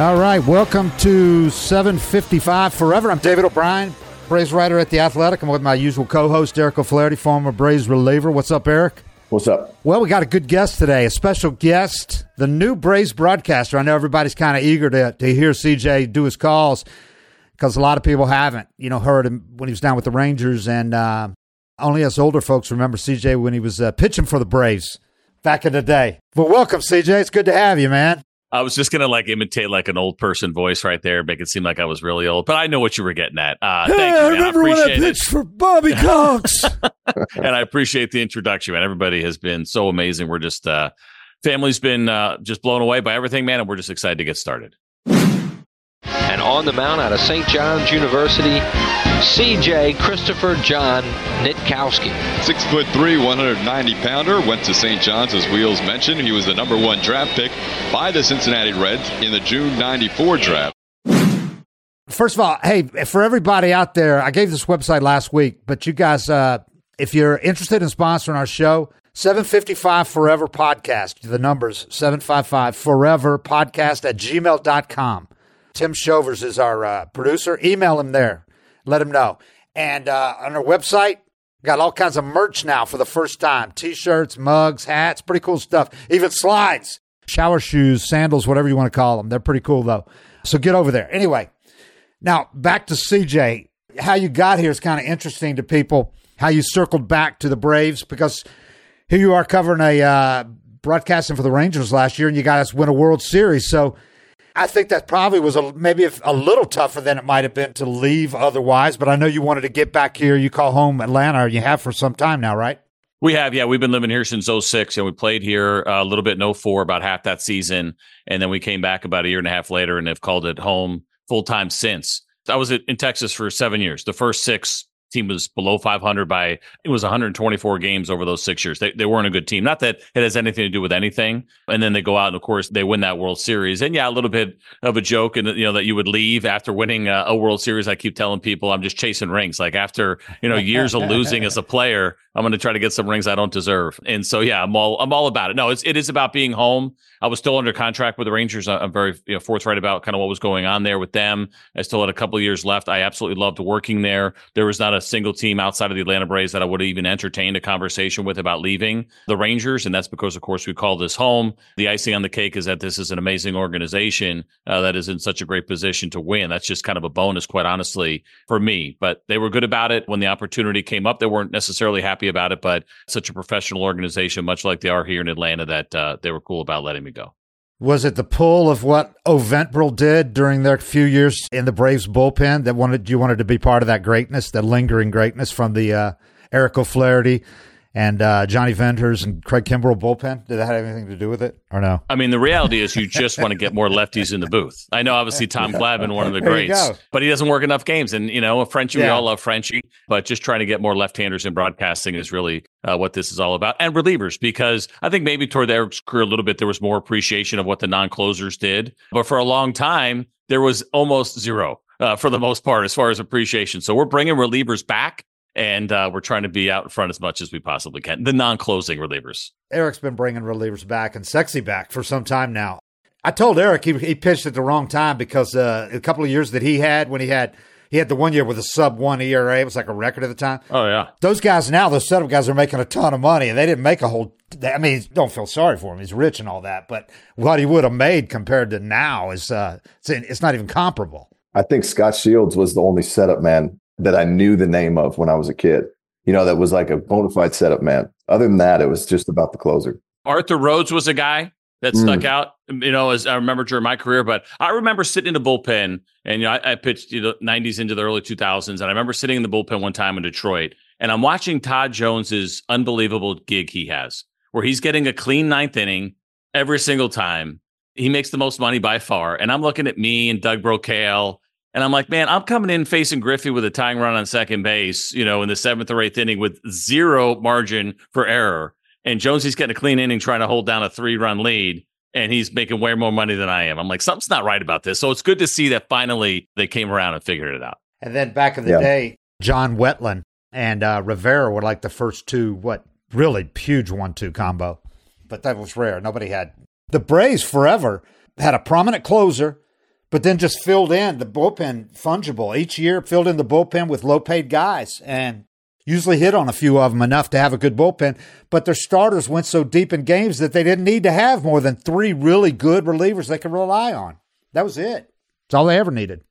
All right, welcome to 755 Forever. I'm David O'Brien, Braves writer at The Athletic. I'm with my usual co-host, Eric O'Flaherty, former Braves reliever. What's up, Eric? What's up? Well, we got a good guest today, a special guest, the new Braves broadcaster. I know everybody's kind of eager to, to hear CJ do his calls because a lot of people haven't, you know, heard him when he was down with the Rangers. And uh, only us older folks remember CJ when he was uh, pitching for the Braves back in the day. Well, welcome, CJ. It's good to have you, man. I was just gonna like imitate like an old person voice right there, make it seem like I was really old. But I know what you were getting at. Uh, hey, thank you, I man. remember when I pitched it. for Bobby Cox. and I appreciate the introduction, man. Everybody has been so amazing. We're just uh, family's been uh, just blown away by everything, man, and we're just excited to get started. And on the mound out of St. John's University, CJ Christopher John Nitkowski. Six foot three, 190 pounder, went to St. John's as Wheels mentioned. He was the number one draft pick by the Cincinnati Reds in the June 94 draft. First of all, hey, for everybody out there, I gave this website last week, but you guys, uh, if you're interested in sponsoring our show, 755 Forever Podcast, the numbers 755 Forever Podcast at gmail.com. Tim Shovers is our uh, producer. Email him there. Let him know. And uh, on our website, got all kinds of merch now for the first time t shirts, mugs, hats, pretty cool stuff. Even slides, shower shoes, sandals, whatever you want to call them. They're pretty cool, though. So get over there. Anyway, now back to CJ. How you got here is kind of interesting to people, how you circled back to the Braves, because here you are covering a uh, broadcasting for the Rangers last year, and you got us win a World Series. So I think that probably was a, maybe a little tougher than it might have been to leave otherwise. But I know you wanted to get back here. You call home Atlanta, or you have for some time now, right? We have, yeah. We've been living here since 06, and we played here uh, a little bit in 04, about half that season. And then we came back about a year and a half later and have called it home full time since. I was in Texas for seven years. The first six team was below 500 by it was 124 games over those six years. They, they weren't a good team. Not that it has anything to do with anything. And then they go out and of course they win that World Series. And yeah, a little bit of a joke, and you know that you would leave after winning a, a World Series. I keep telling people I'm just chasing rings. Like after you know years of losing as a player, I'm going to try to get some rings I don't deserve. And so yeah, I'm all I'm all about it. No, it's it is about being home. I was still under contract with the Rangers. I'm very you know, forthright about kind of what was going on there with them. I still had a couple of years left. I absolutely loved working there. There was not a single team outside of the Atlanta Braves that I would have even entertained a conversation with about leaving the Rangers. And that's because, of course, we call this home. The icing on the cake is that this is an amazing organization uh, that is in such a great position to win. That's just kind of a bonus, quite honestly, for me. But they were good about it when the opportunity came up. They weren't necessarily happy about it, but such a professional organization, much like they are here in Atlanta, that uh, they were cool about letting me go. Was it the pull of what O'Ventbrel did during their few years in the Braves bullpen that wanted you wanted to be part of that greatness, that lingering greatness from the uh, Eric O'Flaherty and uh, Johnny Venters and Craig Kimbrel bullpen? Did that have anything to do with it or no? I mean, the reality is you just want to get more lefties in the booth. I know, obviously, Tom Glavine, one of the greats, but he doesn't work enough games. And, you know, Frenchie, yeah. we all love Frenchie, but just trying to get more left handers in broadcasting is really uh, what this is all about. And relievers, because I think maybe toward Eric's career a little bit, there was more appreciation of what the non closers did. But for a long time, there was almost zero uh, for the most part as far as appreciation. So we're bringing relievers back and uh, we're trying to be out in front as much as we possibly can. The non-closing relievers. Eric's been bringing relievers back and sexy back for some time now. I told Eric he, he pitched at the wrong time because uh, a couple of years that he had when he had he had the one year with a sub one ERA. It was like a record at the time. Oh yeah, those guys now, those setup guys are making a ton of money, and they didn't make a whole. I mean, don't feel sorry for him. He's rich and all that, but what he would have made compared to now is uh, it's, it's not even comparable. I think Scot Shields was the only setup man that I knew the name of when I was a kid. You know, that was like a bona fide setup man. Other than that, it was just about the closer. Arthur Rhodes was a guy that stuck mm. out, you know, as I remember during my career. But I remember sitting in the bullpen, and you know, I, I pitched you know, 90s into the early 2000s, and I remember sitting in the bullpen one time in Detroit, and I'm watching Todd Jones's unbelievable gig he has, where he's getting a clean ninth inning every single time. He makes the most money by far, and I'm looking at me and Doug Brocail and I'm like, man, I'm coming in facing Griffey with a tying run on second base, you know, in the seventh or eighth inning with zero margin for error. And Jonesy's getting a clean inning trying to hold down a three run lead. And he's making way more money than I am. I'm like, something's not right about this. So it's good to see that finally they came around and figured it out. And then back in the yeah. day, John Wetteland and uh, Rivera were like the first two, what really huge one two combo. But that was rare. Nobody had. The Braves forever had a prominent closer but then just filled in the bullpen fungible each year, filled in the bullpen with low paid guys and usually hit on a few of them enough to have a good bullpen. But their starters went so deep in games that they didn't need to have more than three really good relievers they could rely on. That was it. It's all they ever needed.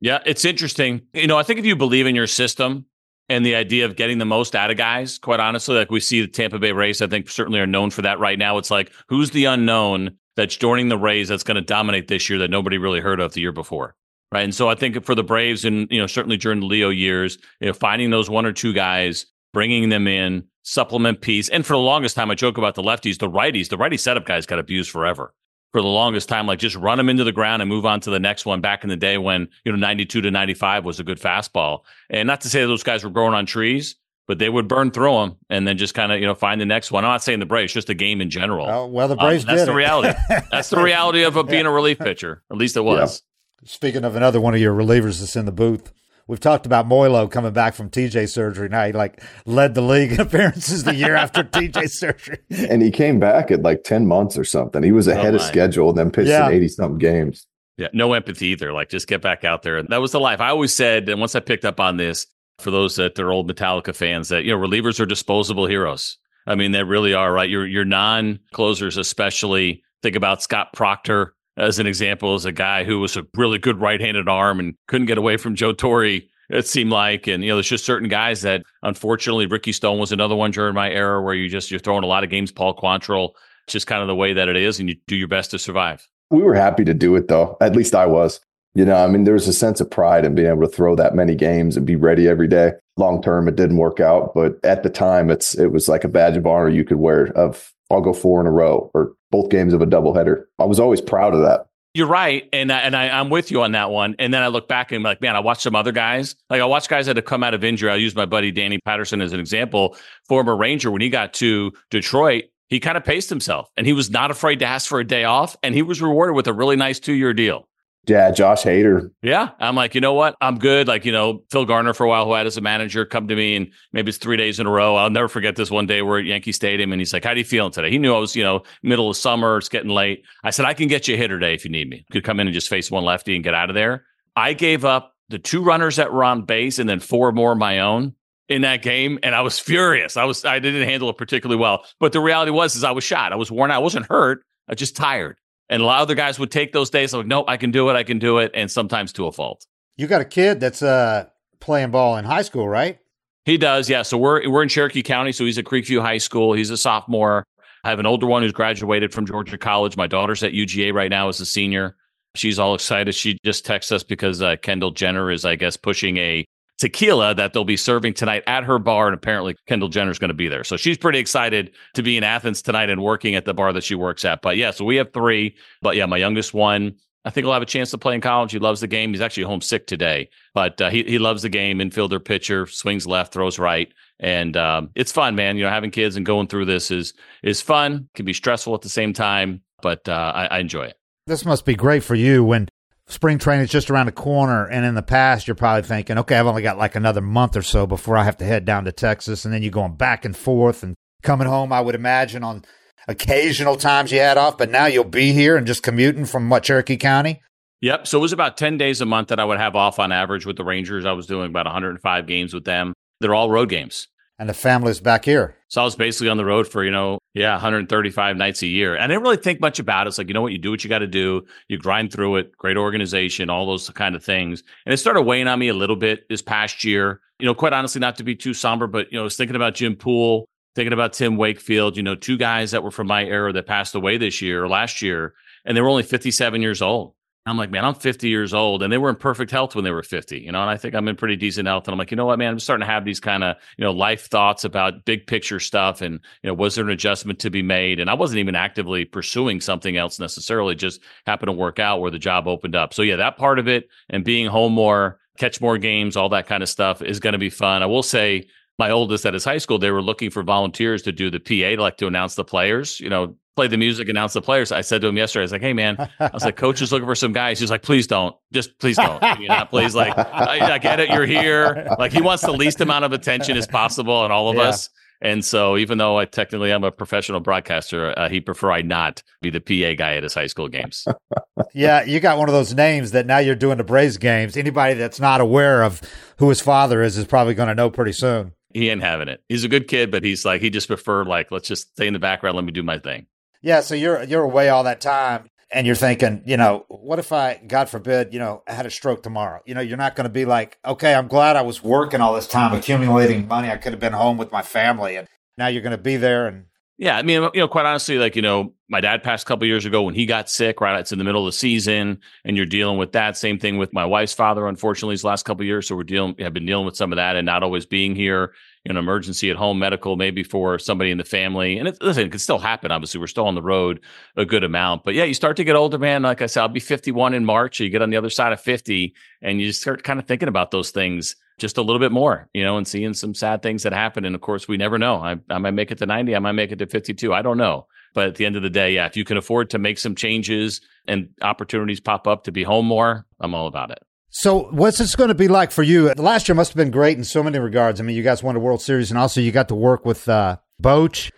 Yeah, it's interesting. You know, I think if you believe in your system and the idea of getting the most out of guys, quite honestly, like we see the Tampa Bay Rays, I think certainly are known for that right now. It's like, who's the unknown that's joining the Rays that's going to dominate this year that nobody really heard of the year before. Right. And so I think for the Braves and, you know, certainly during the Leo years, you know, finding those one or two guys, bringing them in, supplement piece. And for the longest time, I joke about the lefties, the righties, the righty setup guys got abused forever. For the longest time, like just run them into the ground and move on to the next one back in the day when, you know, 92 to 95 was a good fastball. And not to say those guys were growing on trees, but they would burn through them and then just kind of you know find the next one. I'm not saying the Braves, just a game in general. Oh, well, the um, Braves um, That's the reality. That's the reality of being a relief pitcher. At least it was. Yeah. Speaking of another one of your relievers that's in the booth, we've talked about Moylo coming back from TJ surgery. Now he like led the league in appearances the year after TJ surgery, and he came back at like ten months or something. He was oh, ahead oh of schedule and then pitched yeah. in eighty something games. Yeah, no empathy either. Like, just get back out there. And that was the life. I always said, and once I picked up on this, for those that are old Metallica fans that you know relievers are disposable heroes. I mean, they really are, right? Your your non closers, especially. Think about Scott Proctor as an example, as a guy who was a really good right handed arm and couldn't get away from Joe Torre. It seemed like, and you know, there's just certain guys that, unfortunately, Ricky Stone was another one during my era where you just you're throwing a lot of games. Paul Quantrill, just kind of the way that it is, and you do your best to survive. We were happy to do it, though. At least I was. You know, I mean, there was a sense of pride in being able to throw that many games and be ready every day. Long term, it didn't work out, but at the time, it's it was like a badge of honor you could wear. Of I'll go four in a row or both games of a doubleheader. I was always proud of that. You're right, and I, and I, I'm with you on that one. And then I look back and I'm like, man, I watched some other guys. Like I watched guys that have come out of injury. I'll use my buddy Danny Patterson as an example. Former Ranger, when he got to Detroit, he kind of paced himself, and he was not afraid to ask for a day off, and he was rewarded with a really nice two year deal. Yeah, Josh Hader. Yeah. I'm like, you know what? I'm good. Like, you know, Phil Garner for a while, who I had as a manager, come to me and maybe it's three days in a row. I'll never forget this one day we're at Yankee Stadium and he's like, How do you feeling today? He knew I was, you know, middle of summer, it's getting late. I said, I can get you a hitter day if you need me. Could come in and just face one lefty and get out of there. I gave up the two runners that were on base and then four more of my own in that game and I was furious. I was I didn't handle it particularly well. But the reality was is I was shot. I was worn out. I wasn't hurt. I was just tired. And a lot of other guys would take those days like, nope, I can do it, I can do it, and sometimes to a fault. You got a kid that's uh, playing ball in high school, right? He does, yeah. So we're we're in Cherokee County, so he's at Creekview High School. He's a sophomore. I have an older one who's graduated from Georgia College. My daughter's at UGA right now as a senior. She's all excited. She just texts us because uh, Kendall Jenner is, I guess, pushing a tequila that they'll be serving tonight at her bar. And apparently Kendall Jenner's going to be there. So she's pretty excited to be in Athens tonight and working at the bar that she works at. But yeah, so we have three. But yeah, my youngest one, I think he'll have a chance to play in college. He loves the game. He's actually homesick today, but uh, he, he loves the game. Infielder, pitcher, swings left, throws right. And um, it's fun, man. You know, having kids and going through this is is fun. Can be stressful at the same time, but uh, I, I enjoy it. This must be great for you when spring training is just around the corner. And in the past, you're probably thinking, okay, I've only got like another month or so before I have to head down to Texas. And then you're going back and forth and coming home, I would imagine, on occasional times you had off. But now you'll be here and just commuting from what, Cherokee County? Yep. So it was about 10 days a month that I would have off on average with the Rangers. I was doing about 105 games with them. They're all road games. And the family's back here. So I was basically on the road for, you know, yeah, 135 nights a year. And I didn't really think much about it. It's like, you know what, you do what you got to do. You grind through it, great organization, all those kind of things. And it started weighing on me a little bit this past year. You know, quite honestly, not to be too somber, but, you know, I was thinking about Jim Poole, thinking about Tim Wakefield, you know, two guys that were from my era that passed away this year or last year, and they were only 57 years old. I'm like, man, I'm 50 years old, and they were in perfect health when they were 50, you know. And I think I'm in pretty decent health. And I'm like, you know what, man, I'm starting to have these kind of, you know, life thoughts about big picture stuff, and you know, was there an adjustment to be made? And I wasn't even actively pursuing something else necessarily; just happened to work out where the job opened up. So yeah, that part of it, and being home more, catch more games, all that kind of stuff is going to be fun. I will say. My oldest at his high school, they were looking for volunteers to do the PA, like to announce the players. You know, play the music, announce the players. I said to him yesterday, I was like, "Hey, man," I was like, "Coach is looking for some guys." He's like, "Please don't, just please don't, you know, please." Like, I, I, get it, you're here. Like, he wants the least amount of attention as possible on all of yeah. us. And so, even though I technically am a professional broadcaster, uh, he prefer I not be the PA guy at his high school games. yeah, you got one of those names that now you're doing the Braves games. Anybody that's not aware of who his father is is probably going to know pretty soon. He ain't having it. He's a good kid, but he's like he just preferred like let's just stay in the background, let me do my thing. Yeah, so you're you're away all that time and you're thinking, you know, what if I, God forbid, you know, had a stroke tomorrow? You know, you're not going to be like, okay, I'm glad I was working all this time, accumulating money. I could have been home with my family, and now you're going to be there. And yeah, I mean, you know, quite honestly, like you know, my dad passed a couple years ago when he got sick. Right, it's in the middle of the season, and you're dealing with that. Same thing with my wife's father. Unfortunately, these last couple years, so we're dealing, have been dealing with some of that, and not always being here an emergency at home medical, maybe for somebody in the family. And it, listen, it could still happen. Obviously, we're still on the road a good amount. But yeah, you start to get older, man. Like I said, I'll be 51 in March. You get on the other side of 50 and you start kind of thinking about those things just a little bit more, you know, and seeing some sad things that happen. And of course, we never know. I, I might make it to 90. I might make it to 52. I don't know. But at the end of the day, yeah, if you can afford to make some changes and opportunities pop up to be home more, I'm all about it. So, what's this going to be like for you? The last year must have been great in so many regards. I mean, you guys won the World Series, and also you got to work with uh, Boch.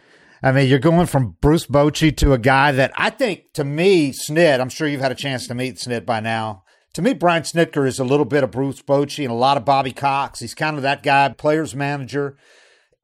I mean, you're going from Bruce Bochy to a guy that I think, to me, Snit. I'm sure you've had a chance to meet Snit by now. To me, Brian Snitker is a little bit of Bruce Bochy and a lot of Bobby Cox. He's kind of that guy, players manager.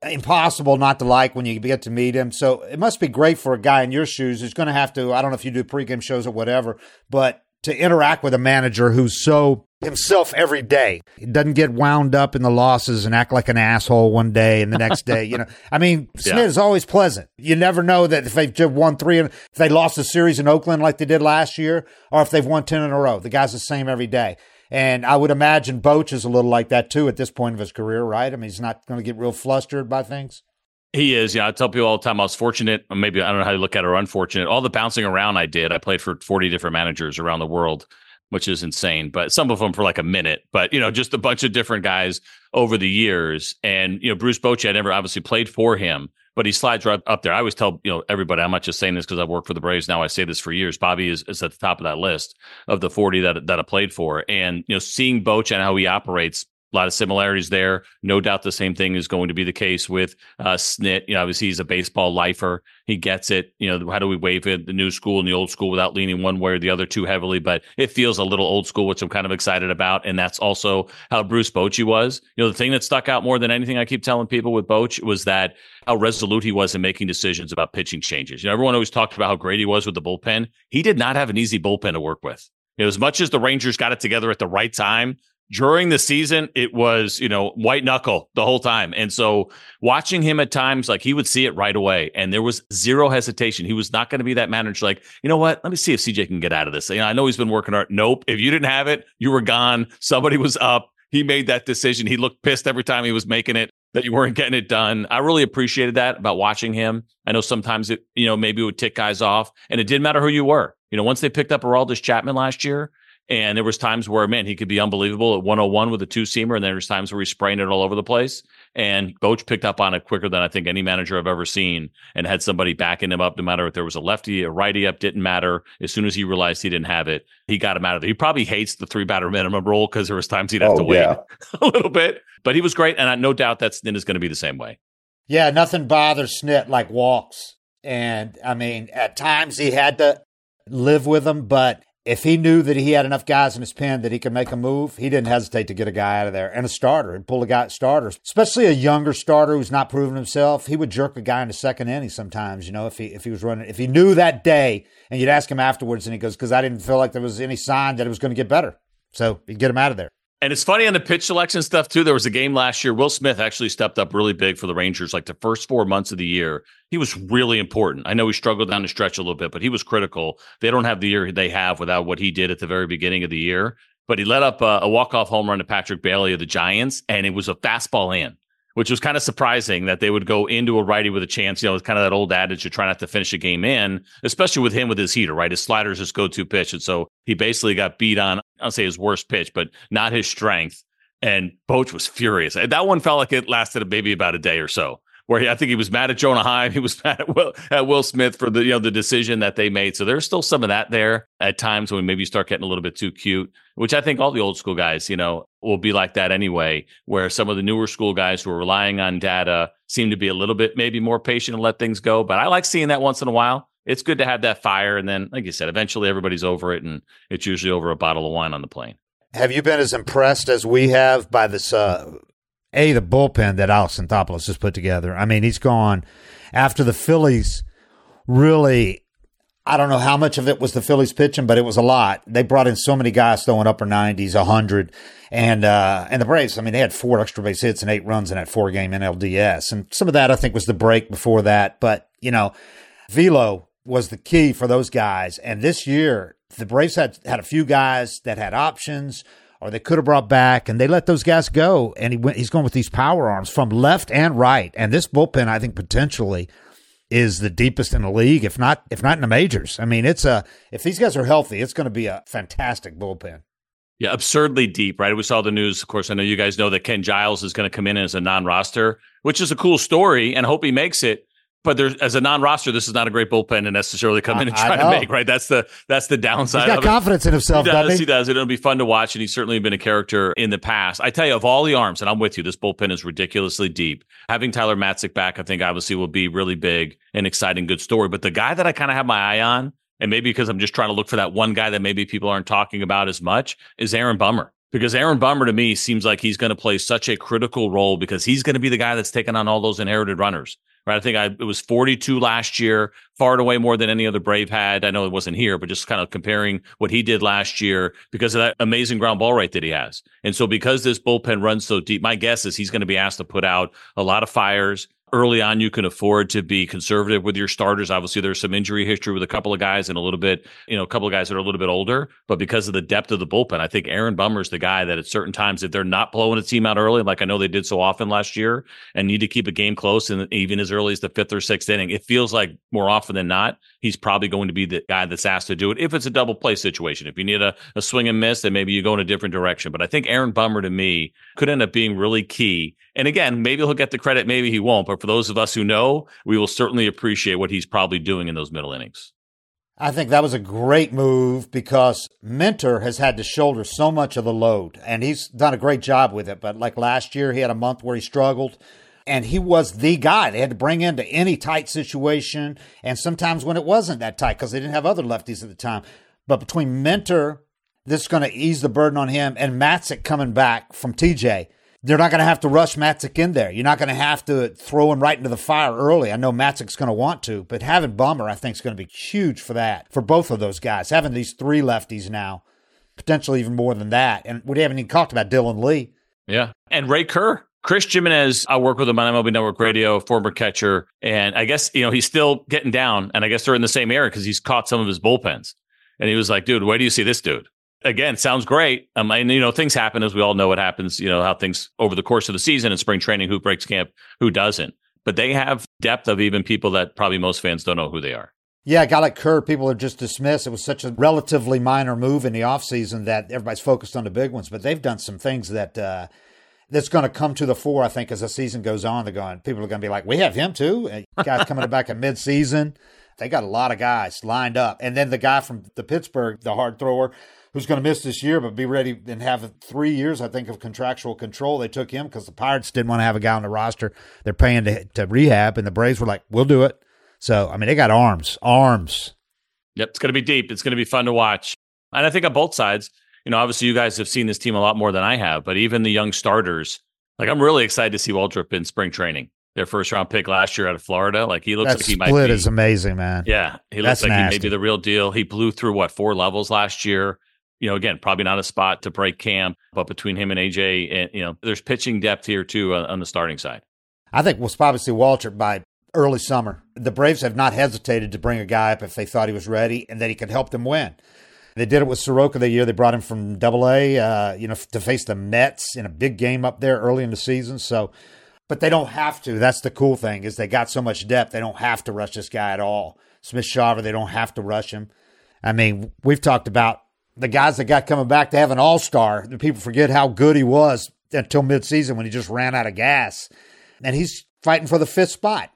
Impossible not to like when you get to meet him. So it must be great for a guy in your shoes who's going to have to. I don't know if you do pregame shows or whatever, but to interact with a manager who's so himself every day. He doesn't get wound up in the losses and act like an asshole one day and the next day. You know, I mean, Snit yeah. is always pleasant. You never know that if they've just won three and if they lost a series in Oakland like they did last year, or if they've won 10 in a row. The guy's the same every day. And I would imagine Boch is a little like that too at this point of his career, right? I mean, he's not going to get real flustered by things. He is. Yeah. I tell people all the time I was fortunate, maybe I don't know how you look at it or unfortunate. All the bouncing around I did, I played for 40 different managers around the world which is insane. But some of them for like a minute. But you know, just a bunch of different guys over the years. And you know, Bruce Bochy, I never obviously played for him, but he slides right up there. I always tell you know everybody. I'm not just saying this because I've worked for the Braves. Now I say this for years. Bobby is, is at the top of that list of the 40 that that I played for. And you know, seeing Boch and how he operates a lot of similarities there. No doubt the same thing is going to be the case with uh, Snit. You know, obviously he's a baseball lifer. He gets it. You know, how do we wave it, the new school and the old school without leaning one way or the other too heavily? But it feels a little old school, which I'm kind of excited about. And that's also how Bruce Bochy was. You know, the thing that stuck out more than anything I keep telling people with Boch was that how resolute he was in making decisions about pitching changes. You know, everyone always talked about how great he was with the bullpen. He did not have an easy bullpen to work with. You know, as much as the Rangers got it together at the right time, during the season, it was, you know, white knuckle the whole time. And so watching him at times, like he would see it right away and there was zero hesitation. He was not going to be that manager like, you know what? Let me see if CJ can get out of this. You know, I know he's been working hard. Nope. If you didn't have it, you were gone. Somebody was up. He made that decision. He looked pissed every time he was making it that you weren't getting it done. I really appreciated that about watching him. I know sometimes it, you know, maybe it would tick guys off and it didn't matter who you were. You know, once they picked up Aroldis Chapman last year, And there was times where, man, he could be unbelievable at 101 with a two seamer. And then there's times where he's spraying it all over the place. And Boch picked up on it quicker than I think any manager I've ever seen and had somebody backing him up, no matter if there was a lefty, a righty up, didn't matter. As soon as he realized he didn't have it, he got him out of there. He probably hates the three batter minimum rule because there was times he'd have Oh, to wait yeah. a little bit. But he was great. And I no doubt that Snit is going to be the same way. Yeah, nothing bothers Snit like walks. And I mean, at times he had to live with them, but if he knew that he had enough guys in his pen that he could make a move, he didn't hesitate to get a guy out of there and a starter and pull a guy starter, especially a younger starter who's not proven himself. He would jerk a guy in the second inning sometimes, you know, if he if he was running if he knew that day and you'd ask him afterwards and he goes, Because I didn't feel like there was any sign that it was going to get better. So he'd get him out of there. And it's funny on the pitch selection stuff too. There was a game last year. Will Smith actually stepped up really big for the Rangers. Like the first four months of the year, he was really important. I know he struggled down the stretch a little bit, but he was critical. They don't have the year they have without what he did at the very beginning of the year. But he let up a, a walk off home run to Patrick Bailey of the Giants, and it was a fastball in, which was kind of surprising that they would go into a righty with a chance. You know, it's kind of that old adage you try not to finish a game in, especially with him with his heater, right? His sliders is his go to pitch. And so he basically got beat on, I'll say his worst pitch, but not his strength. And Boch was furious. That one felt like it lasted maybe about a day or so. Where he, I think he was mad at Jonah Heim, he was mad at Will, at Will Smith for the you know the decision that they made. So there's still some of that there at times when maybe you start getting a little bit too cute, which I think all the old school guys, you know, will be like that anyway. Where some of the newer school guys who are relying on data seem to be a little bit maybe more patient and let things go. But I like seeing that once in a while. It's good to have that fire, and then, like you said, eventually everybody's over it, and it's usually over a bottle of wine on the plane. Have you been as impressed as we have by this uh, a the bullpen that Alex Anthopoulos has put together? I mean, he's gone after the Phillies. Really, I don't know how much of it was the Phillies pitching, but it was a lot. They brought in so many guys throwing upper nineties, hundred, and uh, and the Braves. I mean, they had four extra base hits and eight runs in that four game NLDS, and some of that I think was the break before that. But you know, Velo was the key for those guys, and this year the Braves had had a few guys that had options or they could have brought back, and they let those guys go. And he went, he's going with these power arms from left and right. And this bullpen, I think, potentially is the deepest in the league, if not if not in the majors. I mean, it's a if these guys are healthy, it's going to be a fantastic bullpen. Yeah, absurdly deep, right? We saw the news. Of course, I know you guys know that Ken Giles is going to come in as a non-roster, which is a cool story, and hope he makes it. But there's as a non-roster, this is not a great bullpen to necessarily come in and try to make, right? That's the that's the downside. He's got confidence in himself, He does. he? He does. It'll be fun to watch, and he's certainly been a character in the past. I tell you, of all the arms, and I'm with you, this bullpen is ridiculously deep. Having Tyler Matzek back, I think, obviously, will be really big and exciting, good story. But the guy that I kind of have my eye on, and maybe because I'm just trying to look for that one guy that maybe people aren't talking about as much, is Aaron Bummer. Because Aaron Bummer to me seems like he's going to play such a critical role because he's going to be the guy that's taking on all those inherited runners. Right. I think I, it was 42 last year, far and away more than any other Brave had. I know it wasn't here, but just kind of comparing what he did last year because of that amazing ground ball rate that he has. And so because this bullpen runs so deep, my guess is he's going to be asked to put out a lot of fires. Early on, you can afford to be conservative with your starters. Obviously, there's some injury history with a couple of guys and a little bit, you know, a couple of guys that are a little bit older. But because of the depth of the bullpen, I think Aaron Bummer's the guy that at certain times, if they're not blowing a team out early, like I know they did so often last year, and need to keep a game close, and even as early as the fifth or sixth inning, it feels like more often than not, he's probably going to be the guy that's asked to do it if it's a double play situation. If you need a, a swing and miss, then maybe you go in a different direction. But I think Aaron Bummer to me could end up being really key. And again, maybe he'll get the credit, maybe he won't. But for those of us who know, we will certainly appreciate what he's probably doing in those middle innings. I think that was a great move because Minter has had to shoulder so much of the load and he's done a great job with it. But like last year, he had a month where he struggled and he was the guy they had to bring into any tight situation. And sometimes when it wasn't that tight because they didn't have other lefties at the time. But between Minter, this is going to ease the burden on him, and Matzek coming back from TJ. They're not going to have to rush Matzek in there. You're not going to have to throw him right into the fire early. I know Matzek's going to want to, but having Bummer, I think, is going to be huge for that, for both of those guys. Having these three lefties now, potentially even more than that. And we haven't even talked about Dylan Lee. Yeah. And Ray Kerr. Chris Gimenez, I work with him on MLB Network Radio, former catcher. And I guess, you know, he's still getting down. And I guess they're in the same area because he's caught some of his bullpens. And he was like, dude, where do you see this dude? Again, sounds great. Um, and, you know, things happen as we all know what happens, you know, how things over the course of the season and spring training, who breaks camp, who doesn't. But they have depth of even people that probably most fans don't know who they are. Yeah, a guy like Kerr, people are just dismissed. It was such a relatively minor move in the offseason that everybody's focused on the big ones, but they've done some things that uh, that's going to come to the fore, I think, as the season goes on. They're going, people are going to be like, we have him too. And guys coming back at midseason. They got a lot of guys lined up. And then the guy from the Pittsburgh, the hard thrower, who's going to miss this year, but be ready and have three years, I think, of contractual control. They took him because the Pirates didn't want to have a guy on the roster. They're paying to, to rehab, and the Braves were like, we'll do it. So, I mean, they got arms, arms. Yep, it's going to be deep. It's going to be fun to watch. And I think on both sides, you know, obviously you guys have seen this team a lot more than I have, but even the young starters, like I'm really excited to see Waldrep in spring training. Their first round pick last year out of Florida, like he looks that like he split might be. is amazing, man. Yeah, he That's looks like nasty. he may be the real deal. He blew through what four levels last year. You know, again, probably not a spot to break camp, but between him and AJ, and you know, there's pitching depth here too on, on the starting side. I think we'll probably see Waldrep by early summer. The Braves have not hesitated to bring a guy up if they thought he was ready and that he could help them win. They did it with Soroka the year they brought him from Double A, uh, you know, to face the Mets in a big game up there early in the season. So, but they don't have to. That's the cool thing is they got so much depth. They don't have to rush this guy at all. Smith-Shawver, they don't have to rush him. I mean, we've talked about the guys that got coming back to have an all star. People forget how good he was until midseason when he just ran out of gas. And he's fighting for the fifth spot.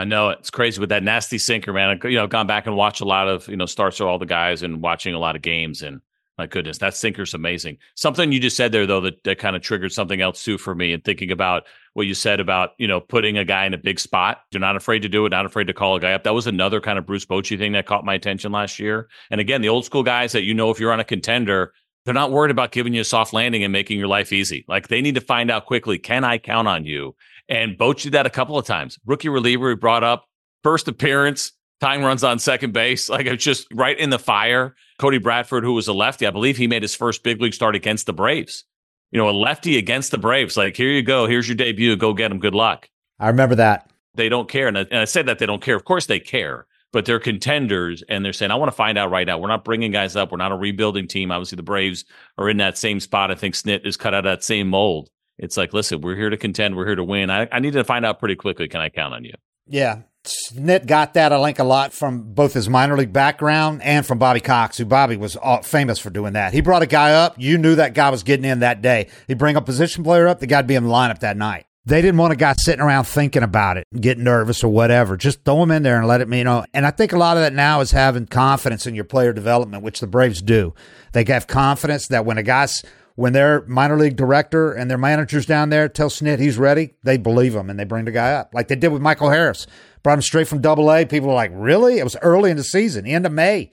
I know it's crazy with that nasty sinker, man. I, you know, I've gone back and watched a lot of you know starts of all the guys and watching a lot of games, and my goodness, that sinker's amazing. Something you just said there though that, that kind of triggered something else too for me, and thinking about what you said about you know putting a guy in a big spot. You're not afraid to do it, not afraid to call a guy up. That was another kind of Bruce Bochy thing that caught my attention last year. And again, the old school guys that you know if you're on a contender. They're not worried about giving you a soft landing and making your life easy. Like they need to find out quickly, can I count on you? And Boch did that a couple of times. Rookie reliever he brought up first appearance, tying runs on second base. Like it's just right in the fire. Cody Bradford, who was a lefty, I believe he made his first big league start against the Braves. You know, a lefty against the Braves. Like, here you go. Here's your debut. Go get him. Good luck. I remember that. They don't care. And I, and I said that they don't care. Of course they care, but they're contenders and they're saying, I want to find out right now. We're not bringing guys up. We're not a rebuilding team. Obviously, the Braves are in that same spot. I think Snit is cut out of that same mold. It's like, listen, we're here to contend. We're here to win. I, I need to find out pretty quickly. Can I count on you? Yeah. Snit got that, I think, a lot from both his minor league background and from Bobby Cox, who Bobby was uh, famous for doing that. He brought a guy up. You knew that guy was getting in that day. He'd bring a position player up. The guy'd be in the lineup that night. They didn't want a guy sitting around thinking about it, getting nervous or whatever. Just throw him in there and let him, you know. And I think a lot of that now is having confidence in your player development, which the Braves do. They have confidence that when a guy's when their minor league director and their managers down there tell Snit he's ready, they believe him and they bring the guy up, like they did with Michael Harris. Brought him straight from Double A. People were like, "Really?" It was early in the season, end of May.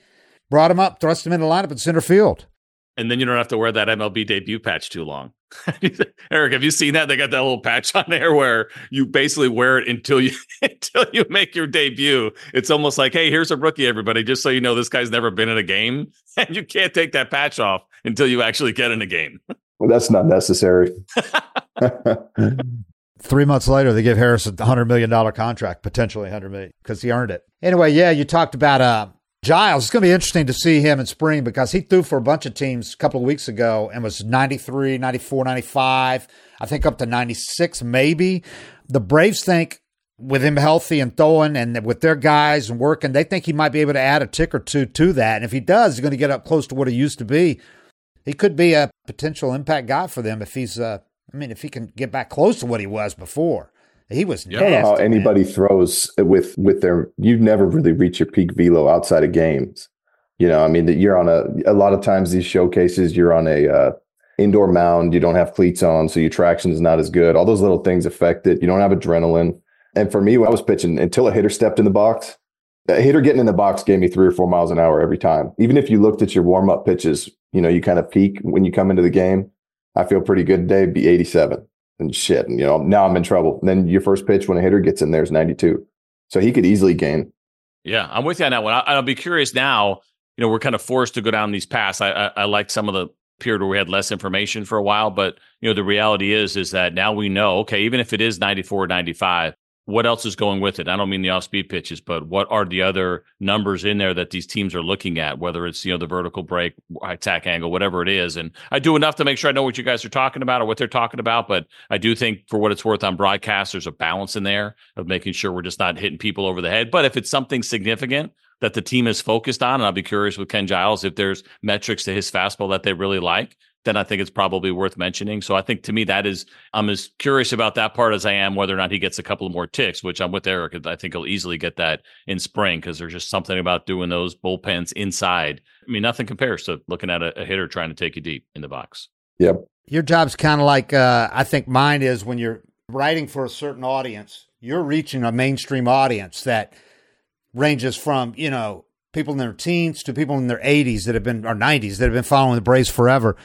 Brought him up, thrust him in the lineup in center field. And then you don't have to wear that MLB debut patch too long. Eric, have you seen that? They got that little patch on there where you basically wear it until you until you make your debut. It's almost like, hey, here's a rookie, everybody, just so you know this guy's never been in a game. And you can't take that patch off until you actually get in a game. Well, that's not necessary. Three months later, they give Harris a hundred million dollar contract, potentially hundred million, because he earned it. Anyway, yeah, you talked about uh, Giles. It's going to be interesting to see him in spring because he threw for a bunch of teams a couple of weeks ago and was 93, 94, 95, I think up to 96 maybe. The Braves think with him healthy and throwing and with their guys and working, they think he might be able to add a tick or two to that. And if he does, he's going to get up close to what he used to be. He could be a potential impact guy for them if he's, uh, I mean, if he can get back close to what he was before. He was Yeah. I don't know how nasty, man. anybody throws with with their. You never really reach your peak velo outside of games. You know, I mean, that you're on a. A lot of times these showcases, you're on a uh, indoor mound. You don't have cleats on, so your traction is not as good. All those little things affect it. You don't have adrenaline. And for me, when I was pitching, until a hitter stepped in the box, a hitter getting in the box gave me three or four miles an hour every time. Even if you looked at your warm up pitches, you know, you kind of peak when you come into the game. I feel pretty good today. Be 87 and shit. And, you know, now I'm in trouble. And then your first pitch when a hitter gets in there is 92. So he could easily gain. Yeah, I'm with you on that one. I, I'll be curious now. You know, we're kind of forced to go down these paths. I, I, I like some of the period where we had less information for a while, but you know, the reality is is that now we know. Okay, even if it is 94, 95, what else is going with it? I don't mean the off-speed pitches, but what are the other numbers in there that these teams are looking at? Whether it's you know the vertical break, attack angle, whatever it is. And I do enough to make sure I know what you guys are talking about or what they're talking about. But I do think, for what it's worth, on broadcast, there's a balance in there of making sure we're just not hitting people over the head. But if it's something significant, that the team is focused on. And I'll be curious with Ken Giles if there's metrics to his fastball that they really like. Then I think it's probably worth mentioning. So I think to me that is I'm as curious about that part as I am whether or not he gets a couple more ticks, which I'm with Eric. I think he'll easily get that in spring because there's just something about doing those bullpens inside. I mean, nothing compares to looking at a, a hitter trying to take you deep in the box. Yep. Your job's kind of like uh, I think mine is when you're writing for a certain audience. You're reaching a mainstream audience that ranges from you know people in their teens to people in their 80s that have been or 90s that have been following the Braves forever.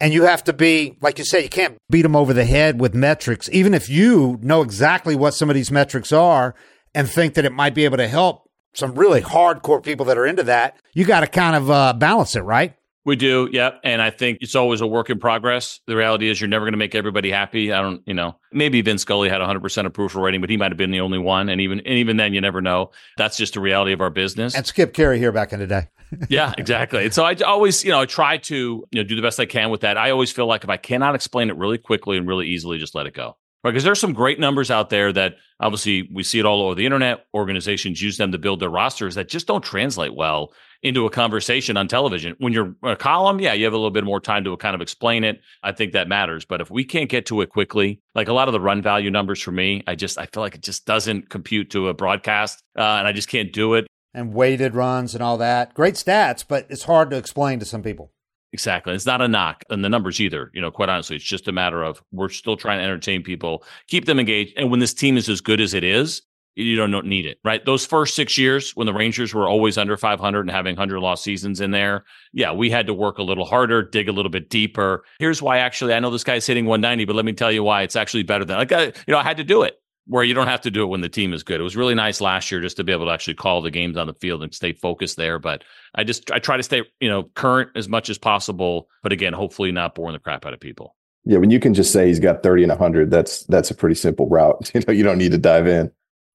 And you have to be, like you say, you can't beat them over the head with metrics, even if you know exactly what some of these metrics are and think that it might be able to help some really hardcore people that are into that. You got to kind of uh, balance it, right? We do, yeah. And I think it's always a work in progress. The reality is you're never going to make everybody happy. I don't, you know, maybe Vince Scully had 100% approval rating, but he might have been the only one. And even, and even then, you never know. That's just the reality of our business. And Skip Caray here back in the day. Yeah, exactly. And so I always, you know, I try to, you know, do the best I can with that. I always feel like if I cannot explain it really quickly and really easily, just let it go. Right. Because there's some great numbers out there that obviously we see it all over the internet. Organizations use them to build their rosters that just don't translate well into a conversation on television. When you're a column, yeah, you have a little bit more time to kind of explain it. I think that matters. But if we can't get to it quickly, like a lot of the run value numbers for me, I just I feel like it just doesn't compute to a broadcast, uh, and I just can't do it. And weighted runs and all that, great stats, but it's hard to explain to some people. Exactly. It's not a knock on the numbers either. You know, quite honestly, it's just a matter of we're still trying to entertain people, keep them engaged. And when this team is as good as it is, you don't need it, right? Those first six years when the Rangers were always under 500 and having 100 loss seasons in there, yeah, we had to work a little harder, dig a little bit deeper. Here's why actually, I know this guy's hitting 190, but let me tell you why it's actually better than, like, I, you know, I had to do it where you don't have to do it when the team is good. It was really nice last year just to be able to actually call the games on the field and stay focused there. But I just I try to stay you know current as much as possible. But again, hopefully not boring the crap out of people. Yeah, when you can just say he's got thirty and hundred, that's that's a pretty simple route. You know, you don't need to dive in.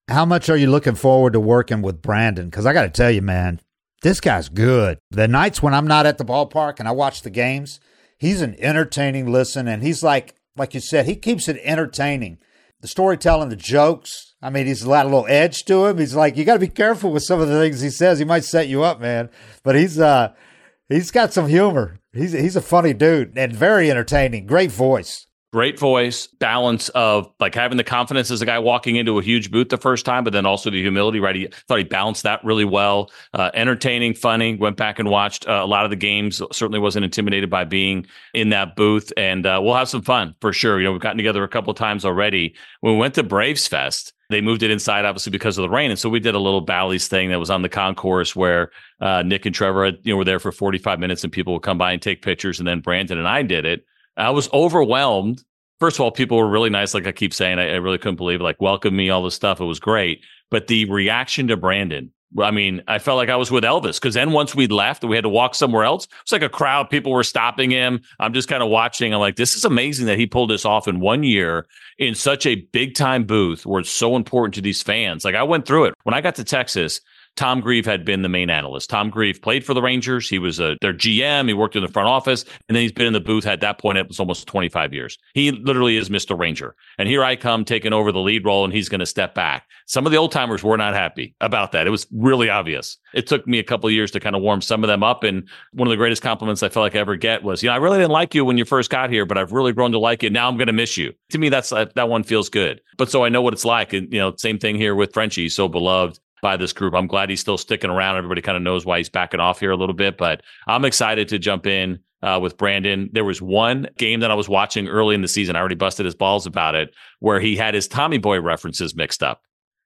How much are you looking forward to working with Brandon? Because I got to tell you, man, this guy's good. The nights when I'm not at the ballpark and I watch the games, he's an entertaining listen, and he's like like you said, he keeps it entertaining the storytelling, the jokes. I mean, he's got a little edge to him. He's like, you got to be careful with some of the things he says. He might set you up, man. But he's uh, he's got some humor. He's he's a funny dude and very entertaining. Great voice. Great voice, balance of like having the confidence as a guy walking into a huge booth the first time, but then also the humility, right? He thought he balanced that really well. Uh, entertaining, funny. Went back and watched uh, a lot of the games. Certainly wasn't intimidated by being in that booth. And uh, we'll have some fun for sure. You know, we've gotten together a couple of times already. When we went to Braves Fest, they moved it inside, obviously because of the rain, and so we did a little Bally's thing that was on the concourse where uh, Nick and Trevor, had, you know, were there for forty five minutes, and people would come by and take pictures, and then Brandon and I did it. I was overwhelmed. First of all, people were really nice. Like I keep saying, I, I really couldn't believe. Like, welcome me, all this stuff. It was great. But the reaction to Brandon, I mean, I felt like I was with Elvis because then once we left we had to walk somewhere else, it's like a crowd. People were stopping him. I'm just kind of watching. I'm like, this is amazing that he pulled this off in one year in such a big time booth where it's so important to these fans. Like I went through it when I got to Texas. Tom Grieve had been the main analyst. Tom Grieve played for the Rangers. He was a, their GM. He worked in the front office, and then he's been in the booth at that point. It was almost 25 years. He literally is Mr. Ranger. And here I come taking over the lead role, and he's going to step back. Some of the old timers were not happy about that. It was really obvious. It took me a couple years to kind of warm some of them up. And one of the greatest compliments I felt like I ever get was, you know, I really didn't like you when you first got here, but I've really grown to like you. Now I'm going to miss you. To me, that's that one feels good. But so I know what it's like. And, you know, same thing here with Frenchie, so beloved by this group. I'm glad he's still sticking around. Everybody kind of knows why he's backing off here a little bit, but I'm excited to jump in uh, with Brandon. There was one game that I was watching early in the season. I already busted his balls about it, where he had his Tommy Boy references mixed up.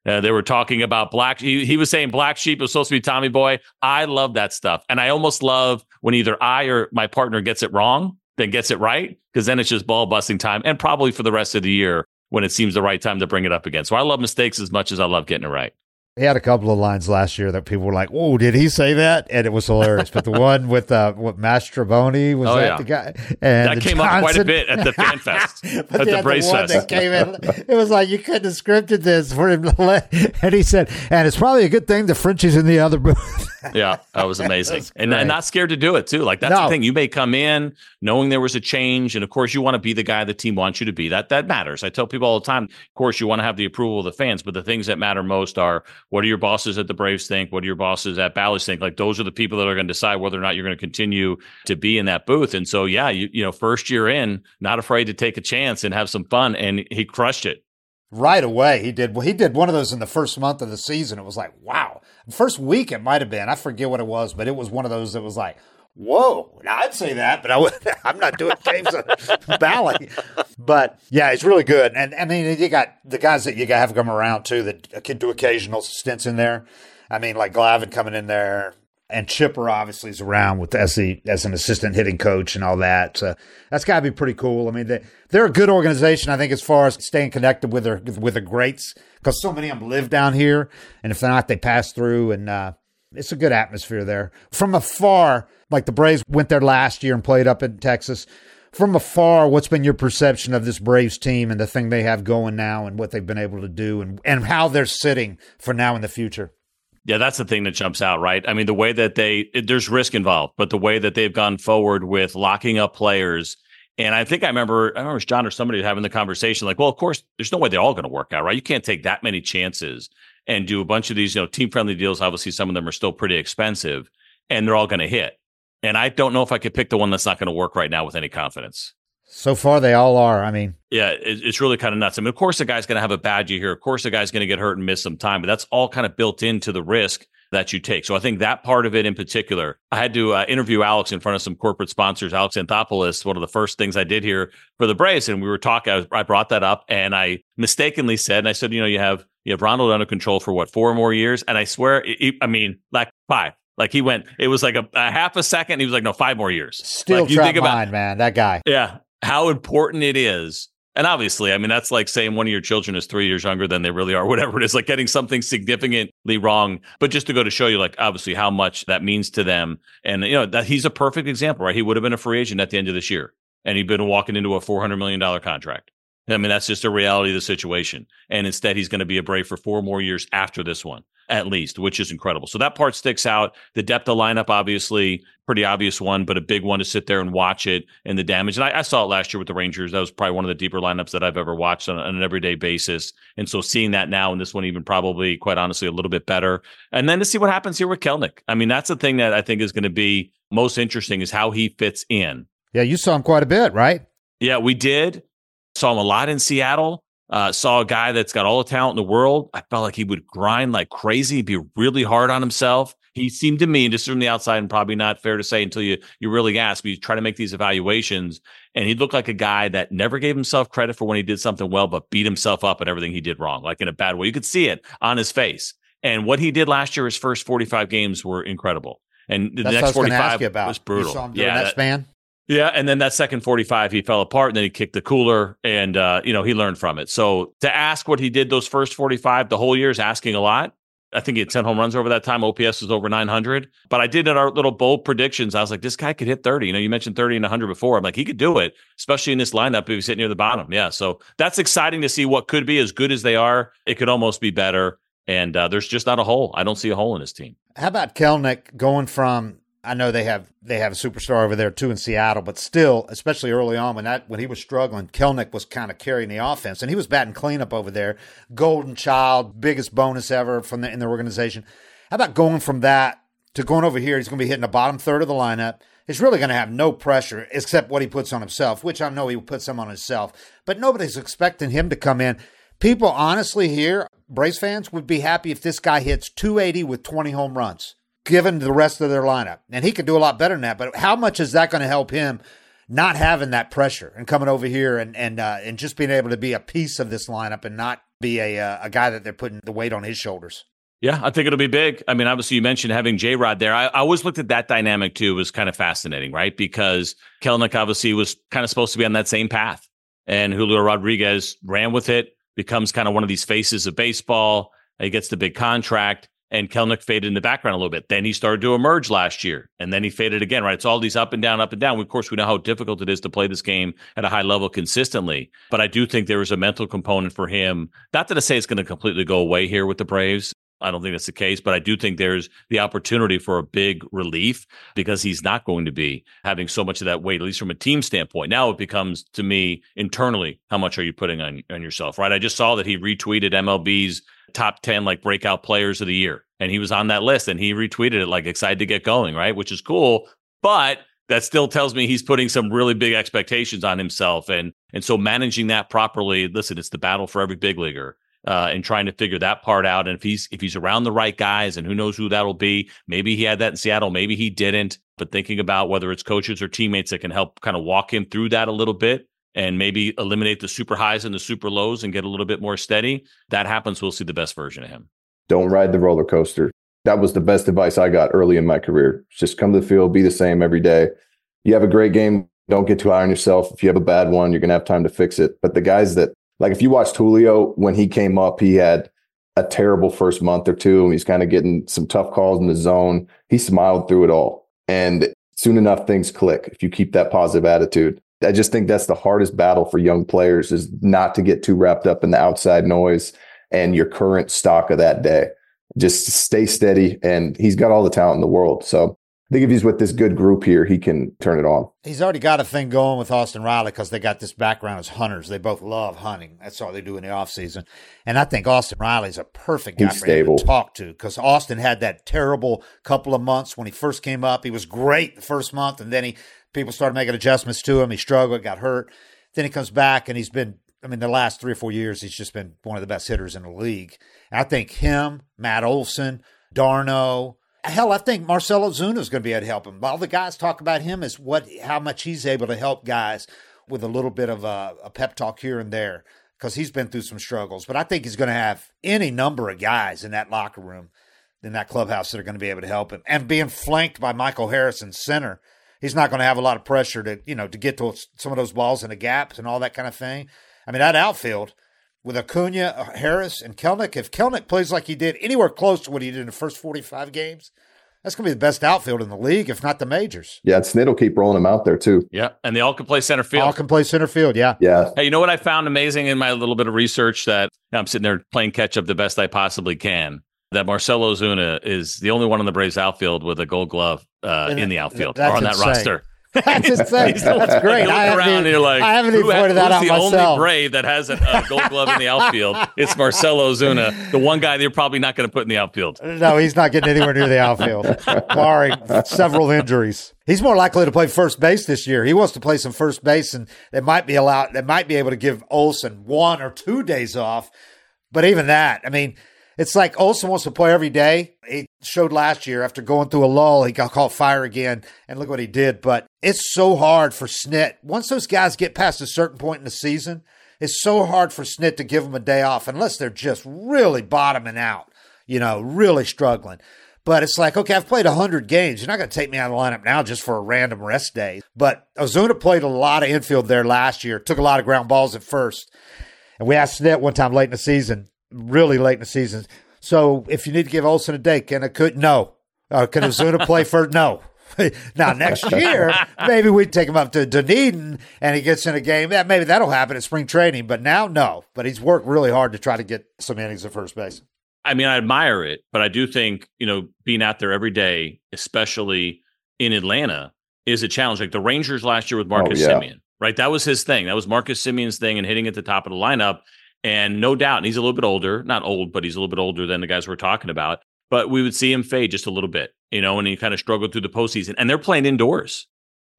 Uh, they were talking about black. He, he was saying black sheep was supposed to be Tommy Boy. I love that stuff, and I almost love when either I or my partner gets it wrong, then gets it right, because then it's just ball busting time, and probably for the rest of the year when it seems the right time to bring it up again. So I love mistakes as much as I love getting it right. He had a couple of lines last year that people were like, "Oh, did he say that?" And it was hilarious. but the one with uh, what Mastrobuoni was Oh, that yeah. the guy? And That came up quite a bit at the fan fest, at the one fest. that came in. It was like you couldn't have scripted this for him to let. And he said, "And it's probably a good thing the Frenchie's in the other booth." Yeah, that was amazing. That's and, and not scared to do it too. Like that's No. the thing. You may come in knowing there was a change, and of course you want to be the guy the team wants you to be. That that matters. I tell people all the time. Of course, you want to have the approval of the fans, but the things that matter most are What do your bosses at the Braves think? What do your bosses at Bally's think? Like those are the people that are going to decide whether or not you're going to continue to be in that booth. And so, yeah, you, you know, first year in, not afraid to take a chance and have some fun. And he crushed it. Right away, he did. Well, he did one of those in the first month of the season. It was like, wow. First week, it might have been. I forget what it was, but it was one of those that was like, whoa. Now, I'd say that, but I I'm not doing James Bally. But yeah, it's really good. And I mean, you got the guys that you got have come around too that can do occasional stints in there. I mean, like Glavine coming in there, and Chipper obviously is around with as the as an assistant hitting coach and all that. So that's got to be pretty cool. I mean, they they're a good organization, I think, as far as staying connected with their with the greats because so many of them live down here, and if they're not, they pass through, and uh, it's a good atmosphere there. From afar, like the Braves went there last year and played up in Texas. From afar, what's been your perception of this Braves team and the thing they have going now, and what they've been able to do, and and how they're sitting for now in the future? Yeah, that's the thing that jumps out, right? I mean, the way that they, there's risk involved, but the way that they've gone forward with locking up players. And I think I remember, I remember it John or somebody having the conversation like, well, of course, there's no way they're all going to work out, right? You can't take that many chances and do a bunch of these, you know, team friendly deals. Obviously, some of them are still pretty expensive and they're all going to hit. And I don't know if I could pick the one that's not going to work right now with any confidence. So far, they all are. I mean, yeah, it's really kind of nuts. I mean, of course, the guy's going to have a bad year here. Of course, the guy's going to get hurt and miss some time, but that's all kind of built into the risk that you take. So I think that part of it in particular, I had to uh, interview Alex in front of some corporate sponsors. Alex Anthopoulos, one of the first things I did here for the Braves, and we were talking. I, was, I brought that up, and I mistakenly said, and I said, you know, you have you have Ronald under control for what four more years, and I swear, I mean, like five. Like he went, it was like a, a half a second. He was like, no, five more years. Still, like, you think about, mind, man. That guy. Yeah, how important it is. And obviously, I mean, that's like saying one of your children is three years younger than they really are, whatever it is, like getting something significantly wrong. But just to go to show you, like, obviously, how much that means to them. And, you know, that he's a perfect example, right? He would have been a free agent at the end of this year, and he'd been walking into a $400 million contract. I mean, that's just a reality of the situation. And instead, he's going to be a Brave for four more years after this one at least, which is incredible. So that part sticks out. The depth of lineup, obviously, pretty obvious one, but a big one to sit there and watch it and the damage. And I, I saw it last year with the Rangers. That was probably one of the deeper lineups that I've ever watched on, on, an everyday basis. And so seeing that now and this one, even probably, quite honestly, a little bit better. And then to see what happens here with Kelenic. I mean, that's the thing that I think is going to be most interesting is how he fits in. Yeah, you saw him quite a bit, right? Yeah, we did. Saw him a lot in Seattle. Uh, saw a guy that's got all the talent in the world. I felt like he would grind like crazy, be really hard on himself. He seemed to me, and just from the outside, and probably not fair to say until you you really ask, but you try to make these evaluations, and he looked like a guy that never gave himself credit for when he did something well, but beat himself up at everything he did wrong, like in a bad way. You could see it on his face. And what he did last year, his first 45 games were incredible. And the That's next 45 was brutal. yeah, that, that span. Yeah, and then that second 45, he fell apart and then he kicked the cooler and, uh, you know, he learned from it. So to ask what he did those first 45, the whole year is asking a lot. I think he had 10 home runs over that time. OPS was over 900. But I did in our little bold predictions. I was like, this guy could hit 30. You know, you mentioned 30 and 100 before. I'm like, he could do it, especially in this lineup if he's sitting near the bottom. Yeah. So that's exciting to see what could be as good as they are. It could almost be better. And uh, there's just not a hole. I don't see a hole in his team. How about Kelenic going from I know they have they have a superstar over there too in Seattle, but still, especially early on when that when he was struggling, Kelenic was kind of carrying the offense, and he was batting cleanup over there. Golden child, biggest bonus ever from the in the organization. How about going from that to going over here? He's going to be hitting the bottom third of the lineup. He's really going to have no pressure except what he puts on himself, which I know he puts some on himself. But nobody's expecting him to come in. People honestly here, Braves fans would be happy if this guy hits 280 with 20 home runs given the rest of their lineup. And he could do a lot better than that. But how much is that going to help him not having that pressure and coming over here and and uh, and just being able to be a piece of this lineup and not be a uh, a guy that they're putting the weight on his shoulders? Yeah, I think it'll be big. I mean, obviously, you mentioned having J Rod there. I, I, always looked at that dynamic too. It was kind of fascinating, right? Because Kelenic obviously was kind of supposed to be on that same path, and Julio Rodriguez ran with it, becomes kind of one of these faces of baseball. He gets the big contract and Kelenic faded in the background a little bit. Then he started to emerge last year, and then he faded again. Right? It's all these up and down, up and down. Of course, we know how difficult it is to play this game at a high level consistently. But I do think there is a mental component for him. Not that I say it's going to completely go away here with the Braves, I don't think that's the case, but I do think there's the opportunity for a big relief because he's not going to be having so much of that weight, at least from a team standpoint. Now it becomes to me internally, how much are you putting on, on yourself, right? I just saw that he retweeted MLB's top 10 like breakout players of the year and he was on that list and he retweeted it like excited to get going, right? Which is cool. But that still tells me he's putting some really big expectations on himself. And and so managing that properly, listen, it's the battle for every big leaguer. Uh, and trying to figure that part out. And if he's if he's around the right guys, and who knows who that'll be, maybe he had that in Seattle, maybe he didn't. But thinking about whether it's coaches or teammates that can help kind of walk him through that a little bit and maybe eliminate the super highs and the super lows and get a little bit more steady, that happens, we'll see the best version of him. Don't ride the roller coaster. That was the best advice I got early in my career. Just come to the field, be the same every day. You have a great game, don't get too high on yourself. If you have a bad one, you're going to have time to fix it. But the guys that, like, if you watched Julio when he came up, he had a terrible first month or two. And he's kind of getting some tough calls in the zone. He smiled through it all. And soon enough, things click if you keep that positive attitude. I just think that's the hardest battle for young players is not to get too wrapped up in the outside noise and your current stock of that day. Just stay steady. And he's got all the talent in the world. So I think if he's with this good group here, he can turn it on. He's already got a thing going with Austin Riley because they got this background as hunters. They both love hunting. That's all they do in the off season. And I think Austin Riley's a perfect guy he's for stable. to talk to because Austin had that terrible couple of months when he first came up. He was great the first month, and then he people started making adjustments to him. He struggled, got hurt. Then he comes back, and he's been. I mean, the last three or four years, he's just been one of the best hitters in the league. And I think him, Matt Olson, d'Arnaud, Hell, I think Marcell Ozuna is going to be able to help him. All the guys talk about him is what how much he's able to help guys with a little bit of a, a pep talk here and there because he's been through some struggles. But I think he's going to have any number of guys in that locker room, in that clubhouse that are going to be able to help him. And being flanked by Michael Harris in center, he's not going to have a lot of pressure to you know to get to some of those balls in the gaps and all that kind of thing. I mean, that outfield with Acuna, Harris, and Kelenic. If Kelenic plays like he did anywhere close to what he did in the first 45 games, that's going to be the best outfield in the league, if not the majors. Yeah, and Snit will keep rolling them out there too. Yeah, and they all can play center field. All can play center field, yeah. Yeah. Hey, you know what I found amazing in my little bit of research that I'm sitting there playing catch up the best I possibly can. That Marcell Ozuna is the only one on the Braves outfield with a Gold Glove uh, in the outfield or on that insane. roster. That's insane. That's great. You look I haven't around even- and you're like, I haven't who even ha- pointed that who's out the myself. only Brave that has a, a Gold Glove in the outfield? It's Marcell Ozuna, the one guy they're probably not going to put in the outfield. No, he's not getting anywhere near the outfield, barring several injuries. He's more likely to play first base this year. He wants to play some first base, and they might be allowed. They might be able to give Olson one or two days off. But even that, I mean, it's like Olson wants to play every day. He showed last year after going through a lull, he got caught fire again, and look what he did. But it's so hard for Snit. Once those guys get past a certain point in the season, it's so hard for Snit to give them a day off unless they're just really bottoming out, you know, really struggling. But it's like, okay, I've played 100 games. You're not going to take me out of the lineup now just for a random rest day. But Ozuna played a lot of infield there last year, took a lot of ground balls at first. And we asked Snit one time late in the season, really late in the season. So if you need to give Olson a day, can it could no. Uh, can Ozuna play for No. now next year, maybe we take him up to Dunedin and he gets in a game. Yeah, maybe that'll happen at spring training. But now, no. But he's worked really hard to try to get some innings at first base. I mean, I admire it, but I do think, you know, being out there every day, especially in Atlanta, is a challenge. Like the Rangers last year with Marcus yeah. Semien, right? That was his thing. That was Marcus Semien's thing and hitting at the top of the lineup. And no doubt, and he's a little bit older, not old, but he's a little bit older than the guys we're talking about. But we would see him fade just a little bit, you know, and he kind of struggled through the postseason. And they're playing indoors,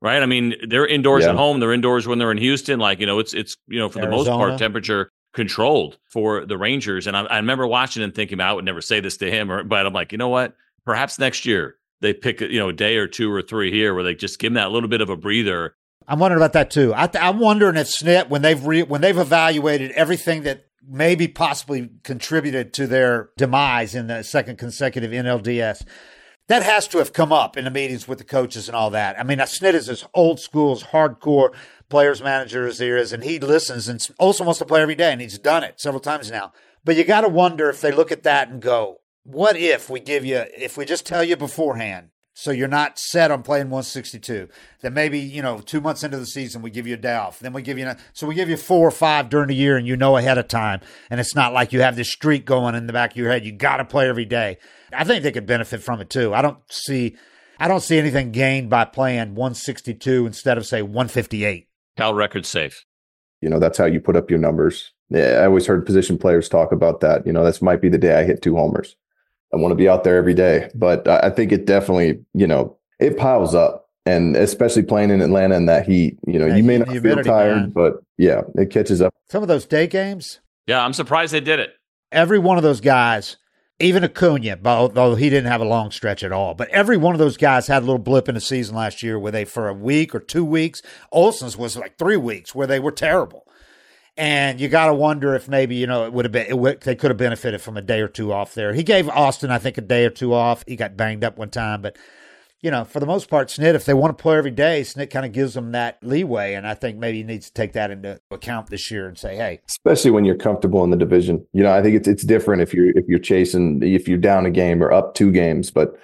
right? I mean, they're indoors Yeah. at home. They're indoors when they're in Houston. Like, you know, it's it's you know for the most part temperature controlled for the Rangers. And I, I remember watching and thinking, I would never say this to him, or but I'm like, you know what? Perhaps next year they pick you know a day or two or three here where they just give him that little bit of a breather. I'm wondering about that too. I I'm wondering if Snit, when they've re- when they've evaluated everything that maybe possibly contributed to their demise in the second consecutive NLDS, that has to have come up in the meetings with the coaches and all that. I mean, Snit is as old school, as hardcore players manager as there is, and he listens and also wants to play every day, and he's done it several times now. But you got to wonder if they look at that and go, "What if we give you? If we just tell you beforehand, So you're not set on playing 162. Then maybe, you know, two months into the season, we give you a day off. Then we give you, so we give you four or five during the year and you know ahead of time. And it's not like you have this streak going in the back of your head. You got to play every day. I think they could benefit from it too. I don't see, I don't see anything gained by playing 162 instead of say 158. Cal record safe. You know, that's how you put up your numbers. Yeah, I always heard position players talk about that. You know, this might be the day I hit two homers. I want to be out there every day. But I think it definitely, you know, it piles up. And especially playing in Atlanta in that heat, you know, yeah, you may not feel tired, man. but yeah, it catches up. Some of those day games. Yeah, I'm surprised they did it. Every one of those guys, even Acuna, although he didn't have a long stretch at all, but every one of those guys had a little blip in the season last year where they, for a week or two weeks, Olson's was like three weeks where they were terrible. And you got to wonder if maybe, you know, it would have been, they could have benefited from a day or two off there. He gave Austin, I think, a day or two off. He got banged up one time, but, you know, for the most part, Snit, if they want to play every day, Snit kind of gives them that leeway. And I think maybe he needs to take that into account this year and say, hey. Especially when you're comfortable in the division. You know, I think it's it's different if you're if you're chasing if you're down a game or up two games. But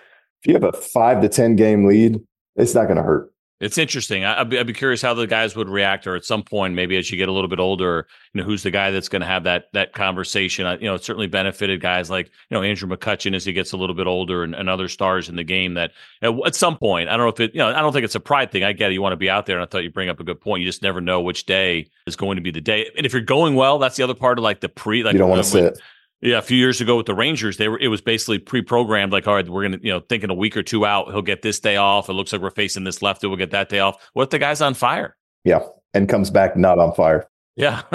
if you have a five to ten game lead, it's not going to hurt. It's interesting. I'd be, I'd be, curious how the guys would react, or at some point, maybe as you get a little bit older, you know, who's the guy that's going to have that that conversation? Uh, you know, it certainly benefited guys like you know Andrew McCutchen as he gets a little bit older, and, and other stars in the game. That at, at, some point, I don't know if it, you know, I don't think it's a pride thing. I get it. You want to be out there, and I thought you bring up a good point. You just never know which day is going to be the day, and if you're going well, that's the other part of like the pre. Like you don't want to sit. Yeah, a few years ago with the Rangers, they were it was basically pre-programmed. Like, all right, we're gonna, you know, thinking a week or two out, he'll get this day off. It looks like we're facing this left, we'll get that day off. What if the guy's on fire? Yeah, and comes back not on fire. Yeah,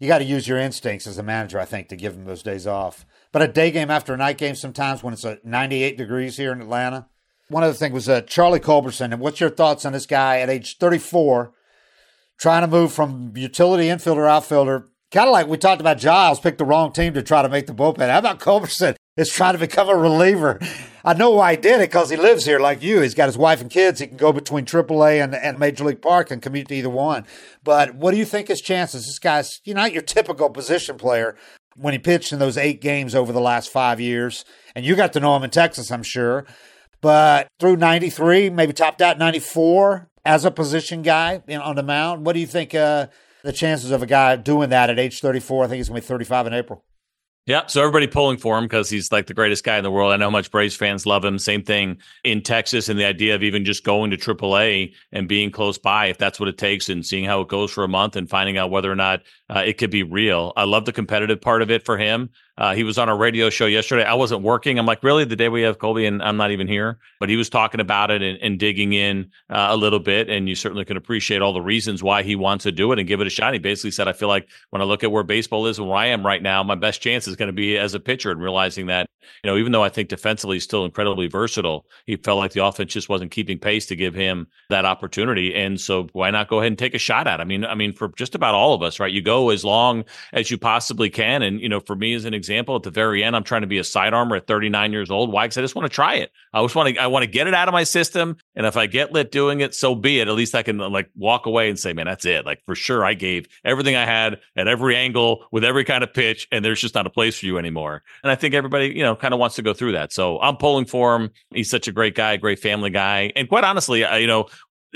you got to use your instincts as a manager, I think, to give him those days off. But a day game after a night game, sometimes when it's a 98 degrees here in Atlanta. One other thing was uh, Charlie Culberson. And what's your thoughts on this guy at age 34, trying to move from utility infielder outfielder Kind of like we talked about Giles picked the wrong team to try to make the bullpen. How about Culberson is trying to become a reliever? I know why he did it because he lives here like you. He's got his wife and kids. He can go between AAA and, and Major League Park and commute to either one. But what do you think his chances? This guy's you're not your typical position player when he pitched in those eight games over the last five years. And you got to know him in Texas, I'm sure. But through 93, maybe topped out 94 as a position guy on the mound. What do you think? Uh, the chances of a guy doing that at age 34. I think he's going to be 35 in April. Yeah, so everybody pulling for him because he's like the greatest guy in the world. I know how much Braves fans love him. Same thing in Texas, and the idea of even just going to AAA and being close by, if that's what it takes, and seeing how it goes for a month and finding out whether or not uh, it could be real. I love the competitive part of it for him. Uh, he was on a radio show yesterday. I wasn't working. I'm like, really? The day we have Colby and I'm not even here. But he was talking about it and, and digging in uh, a little bit. And you certainly can appreciate all the reasons why he wants to do it and give it a shot. He basically said, I feel like when I look at where baseball is and where I am right now, my best chance is going to be as a pitcher and realizing that, you know, even though I think defensively he's still incredibly versatile, he felt like the offense just wasn't keeping pace to give him that opportunity. And so why not go ahead and take a shot at it? I mean, I mean, for just about all of us, right? You go as long as you possibly can. And, you know, for me as an example, example, at the very end, I'm trying to be a sidearmer at 39 years old. Why? Because I just want to try it. I just want to I want to get it out of my system. And if I get lit doing it, so be it. At least I can like walk away and say, man, that's it. Like for sure, I gave everything I had at every angle with every kind of pitch, and there's just not a place for you anymore. And I think everybody, you know, kind of wants to go through that. So I'm pulling for him. He's such a great guy, great family guy, and quite honestly, I, you know,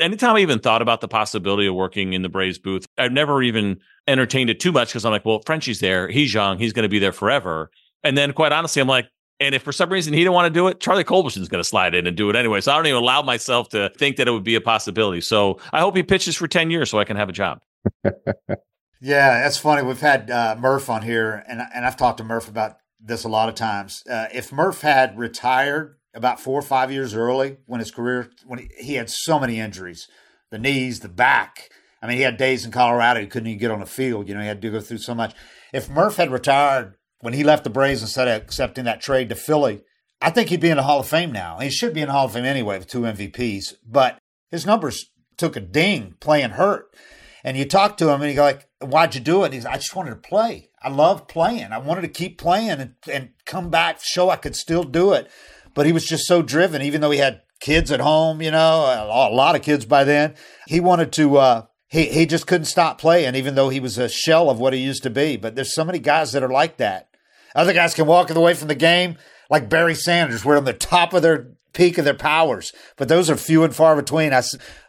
anytime I even thought about the possibility of working in the Braves booth, I've never even entertained it too much because I'm like, well, Frenchie's there. He's young. He's going to be there forever. And then, quite honestly, I'm like, and if for some reason he didn't want to do it, Charlie Culberson's going to slide in and do it anyway. So I don't even allow myself to think that it would be a possibility. So I hope he pitches for 10 years so I can have a job. yeah, that's funny. We've had uh, Murph on here, and, and I've talked to Murph about this a lot of times. Uh, if Murph had retired about four or five years early when his career, when he, he had so many injuries, the knees, the back. I mean, he had days in Colorado he couldn't even get on the field. You know, he had to go through so much. If Murph had retired when he left the Braves instead of accepting that trade to Philly, I think he'd be in the Hall of Fame now. He should be in the Hall of Fame anyway with two MVPs, but his numbers took a ding playing hurt. And you talk to him and you go like, why'd you do it? He's, I just wanted to play. I love playing. I wanted to keep playing and, and come back, show I could still do it. But he was just so driven, even though he had kids at home, you know, a lot of kids by then. He wanted to, uh, he, he just couldn't stop playing, even though he was a shell of what he used to be. But there's so many guys that are like that. Other guys can walk away from the game like Barry Sanders, where on the top of their peak of their powers. But those are few and far between. I,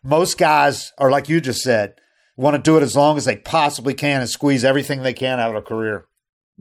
most guys are like you just said, want to do it as long as they possibly can and squeeze everything they can out of a career.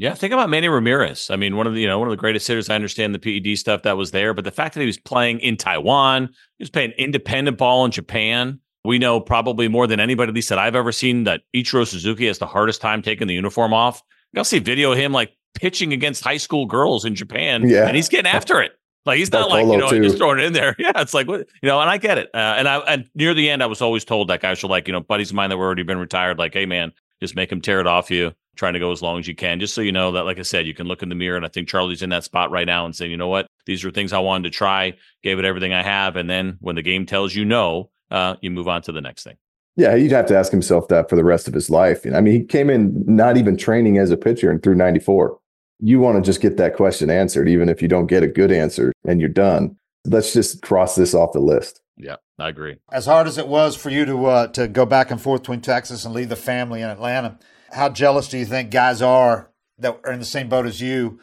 Yeah, think about Manny Ramirez. I mean, one of the you know one of the greatest hitters. I understand the PED stuff that was there, but the fact that he was playing in Taiwan, he was playing independent ball in Japan. We know probably more than anybody, at least that I've ever seen, that Ichiro Suzuki has the hardest time taking the uniform off. I'll see video of him like pitching against high school girls in Japan, yeah. and he's getting after it. Like he's not like you know too. just throwing it in there. Yeah, it's like what you know, and I get it. Uh, and I and near the end, I was always told that guys were like you know buddies of mine that were already been retired, like, hey man, just make him tear it off you trying to go as long as you can, just so you know that, like I said, you can look in the mirror. And I think Charlie's in that spot right now and saying, you know what, these are things I wanted to try, gave it everything I have. And then when the game tells you no, uh, you move on to the next thing. Yeah, he'd have to ask himself that for the rest of his life. I mean, he came in not even training as a pitcher and through 94. You want to just get that question answered, even if you don't get a good answer and you're done. Let's just cross this off the list. Yeah, I agree. As hard as it was for you to uh, to go back and forth between Texas and leave the family in Atlanta, how jealous do you think guys are that are in the same boat as you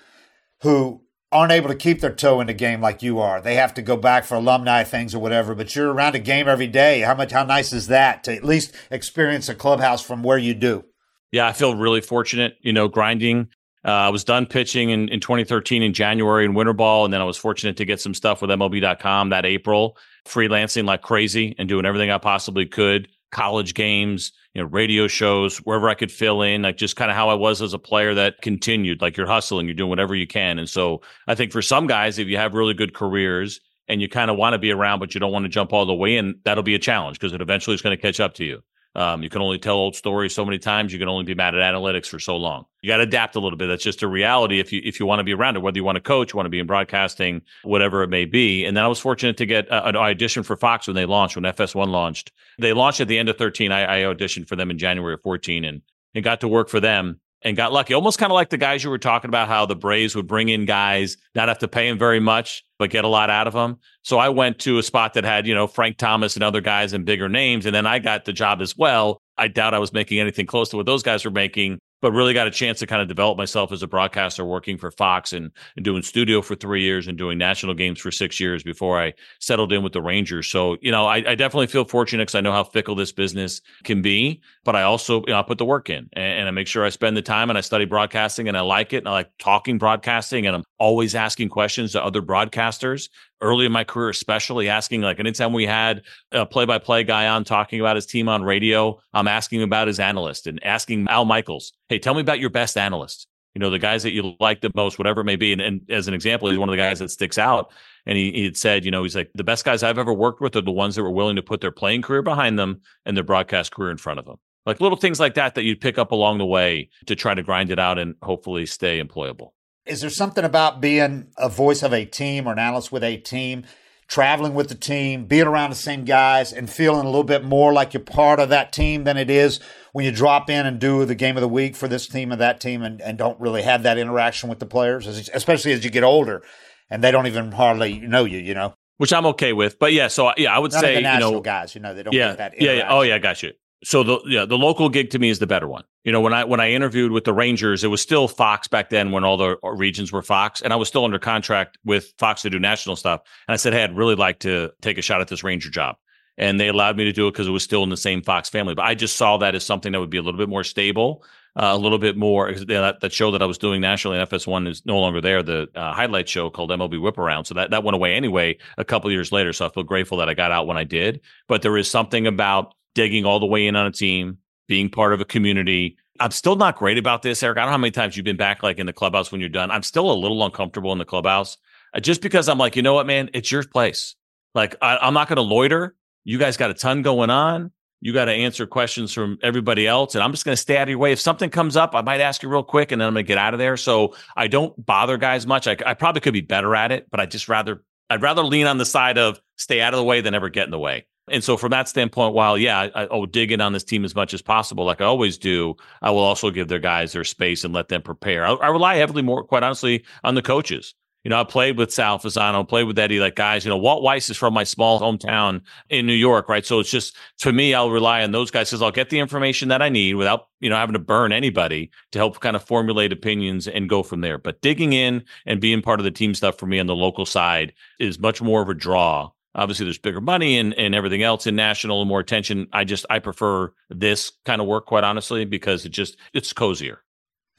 who aren't able to keep their toe in the game like you are? They have to go back for alumni things or whatever, but you're around a game every day. How much how nice is that to at least experience a clubhouse from where you do? Yeah, I feel really fortunate, you know, grinding. Uh, I was done pitching in, in 2013 in January in winter ball, and then I was fortunate to get some stuff with MLB.com that April, freelancing like crazy and doing everything I possibly could college games, you know, radio shows, wherever I could fill in, like just kind of how I was as a player that continued, like you're hustling, you're doing whatever you can. And so I think for some guys, if you have really good careers and you kind of want to be around, but you don't want to jump all the way in, that'll be a challenge because it eventually is going to catch up to you. Um, you can only tell old stories so many times. You can only be mad at analytics for so long. You got to adapt a little bit. That's just a reality. If you if you want to be around it, whether you want to coach, want to be in broadcasting, whatever it may be. And then I was fortunate to get an audition for Fox when they launched, when FS1 launched. They launched at the end of 13. I, I auditioned for them in January of 14 and and got to work for them and got lucky. Almost kind of like the guys you were talking about, how the Braves would bring in guys, not have to pay them very much, but get a lot out of them. So I went to a spot that had, you know, Frank Thomas and other guys and bigger names. And then I got the job as well. I doubt I was making anything close to what those guys were making but really got a chance to kind of develop myself as a broadcaster working for Fox and, and, doing studio for three years and doing national games for six years before I settled in with the Rangers. So, you know, I, I definitely feel fortunate because I know how fickle this business can be, but I also, you know, I put the work in and, and I make sure I spend the time and I study broadcasting and I like it and I like talking broadcasting and I'm always asking questions to other broadcasters early in my career, especially asking like anytime we had a play by play guy on talking about his team on radio, I'm asking about his analyst and asking Al Michaels, hey, tell me about your best analyst. You know, the guys that you like the most, whatever it may be. And, and as an example, he's one of the guys that sticks out. And he, he had said, you know, he's like, the best guys I've ever worked with are the ones that were willing to put their playing career behind them and their broadcast career in front of them. Like little things like that that you'd pick up along the way to try to grind it out and hopefully stay employable. Is there something about being a voice of a team or an analyst with a team, traveling with the team, being around the same guys, and feeling a little bit more like you're part of that team than it is when you drop in and do the game of the week for this team and that team and, and don't really have that interaction with the players, especially as you get older and they don't even hardly know you, you know? Which I'm okay with. But yeah, so yeah, I would None say, you know, guys, you know, they don't yeah, get that. Yeah, yeah. Oh, yeah, I got you so the yeah the local gig to me is the better one. You know when I when I interviewed with the Rangers, it was still Fox back then when all the regions were Fox, and I was still under contract with Fox to do national stuff. And I said, hey, I'd really like to take a shot at this Ranger job, and they allowed me to do it because it was still in the same Fox family. But I just saw that as something that would be a little bit more stable, uh, a little bit more. That, that show that I was doing nationally in FS1 is no longer there. The uh, highlight show called MLB Whip Around, so that that went away anyway a couple years later. So I feel grateful that I got out when I did. But there is something about digging all the way in on a team being part of a community. I'm still not great about this, Eric. I don't know how many times you've been back like in the clubhouse when you're done. I'm still a little uncomfortable in the clubhouse uh, just because I'm like, you know what, man, it's your place. Like, I, I'm not going to loiter. You guys got a ton going on. You got to answer questions from everybody else. And I'm just going to stay out of your way. If something comes up, I might ask you real quick and then I'm going to get out of there. So I don't bother guys much. I, I probably could be better at it, but I just rather, I'd rather lean on the side of stay out of the way than ever get in the way. And so, from that standpoint, while yeah, I, will dig in on this team as much as possible, like I always do, I will also give their guys their space and let them prepare. I, I rely heavily, more quite honestly, on the coaches. You know, I played with Sal Fasano, played with Eddie, like guys, you know, Walt Weiss is from my small hometown in New York, right? So it's just, for me, I'll rely on those guys because I'll get the information that I need without, you know, having to burn anybody to help kind of formulate opinions and go from there. But digging in and being part of the team stuff for me on the local side is much more of a draw obviously there's bigger money and, and everything else in national and more attention. I just i prefer this kind of work quite honestly because it just it's cozier.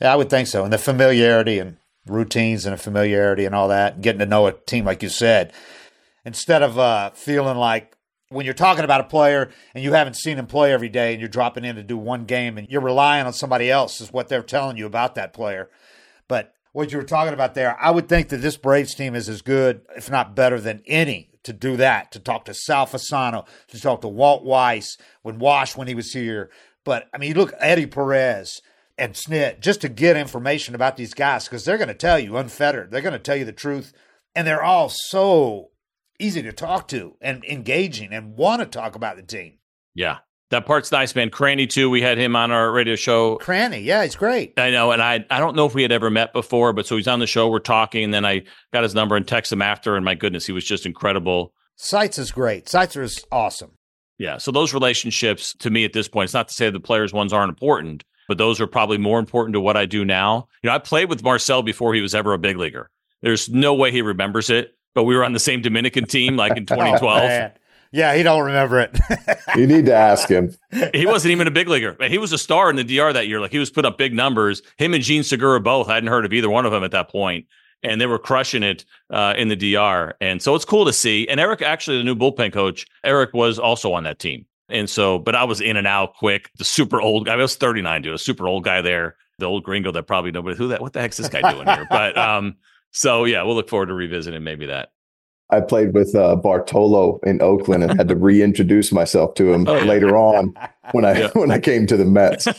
Yeah i would think so. And the familiarity and routines and the familiarity and all that, getting to know a team, like you said, instead of uh, feeling like when you're talking about a player and you haven't seen him play every day and you're dropping in to do one game and you're relying on somebody else is what they're telling you about that player. But what you were talking about there, I would think that this Braves team is as good, if not better than any to do that, to talk to Sal Fasano, to talk to Walt Weiss, when Wash when he was here. But I mean, look, Eddie Perez, and Snit just to get information about these guys because they're going to tell you unfettered. They're going to tell you the truth. And they're all so easy to talk to and engaging and want to talk about the team. Yeah. That part's nice, man. Cranny too. We had him on our radio show. Cranny, yeah, he's great. I know, and I I don't know if we had ever met before, but so he's on the show. We're talking, and then I got his number and text him after, and my goodness, he was just incredible. Seitz is great. Seitzer is awesome. Yeah. So those relationships, to me, at this point, it's not to say the players ones aren't important, but those are probably more important to what I do now. You know, I played with Marcell before he was ever a big leaguer. There's no way he remembers it, but we were on the same Dominican team like in 2012. oh, yeah, he don't remember it. you need to ask him. he wasn't even a big leaguer. He was a star in the DR that year. Like he was putting up big numbers. Him and Jean Segura both. I hadn't heard of either one of them at that point, and they were crushing it uh, in the DR. And so it's cool to see. And Eric, actually, the new bullpen coach, Eric was also on that team. And so, but I was in and out quick. The super old guy, I was 39, dude, a super old guy there, the old gringo that probably nobody, who that, what the heck's this guy doing here? But, um, so yeah, we'll look forward to revisiting maybe that. I played with uh, Bartolo in Oakland and had to reintroduce myself to him oh, yeah. later on when I yeah. when I came to the Mets.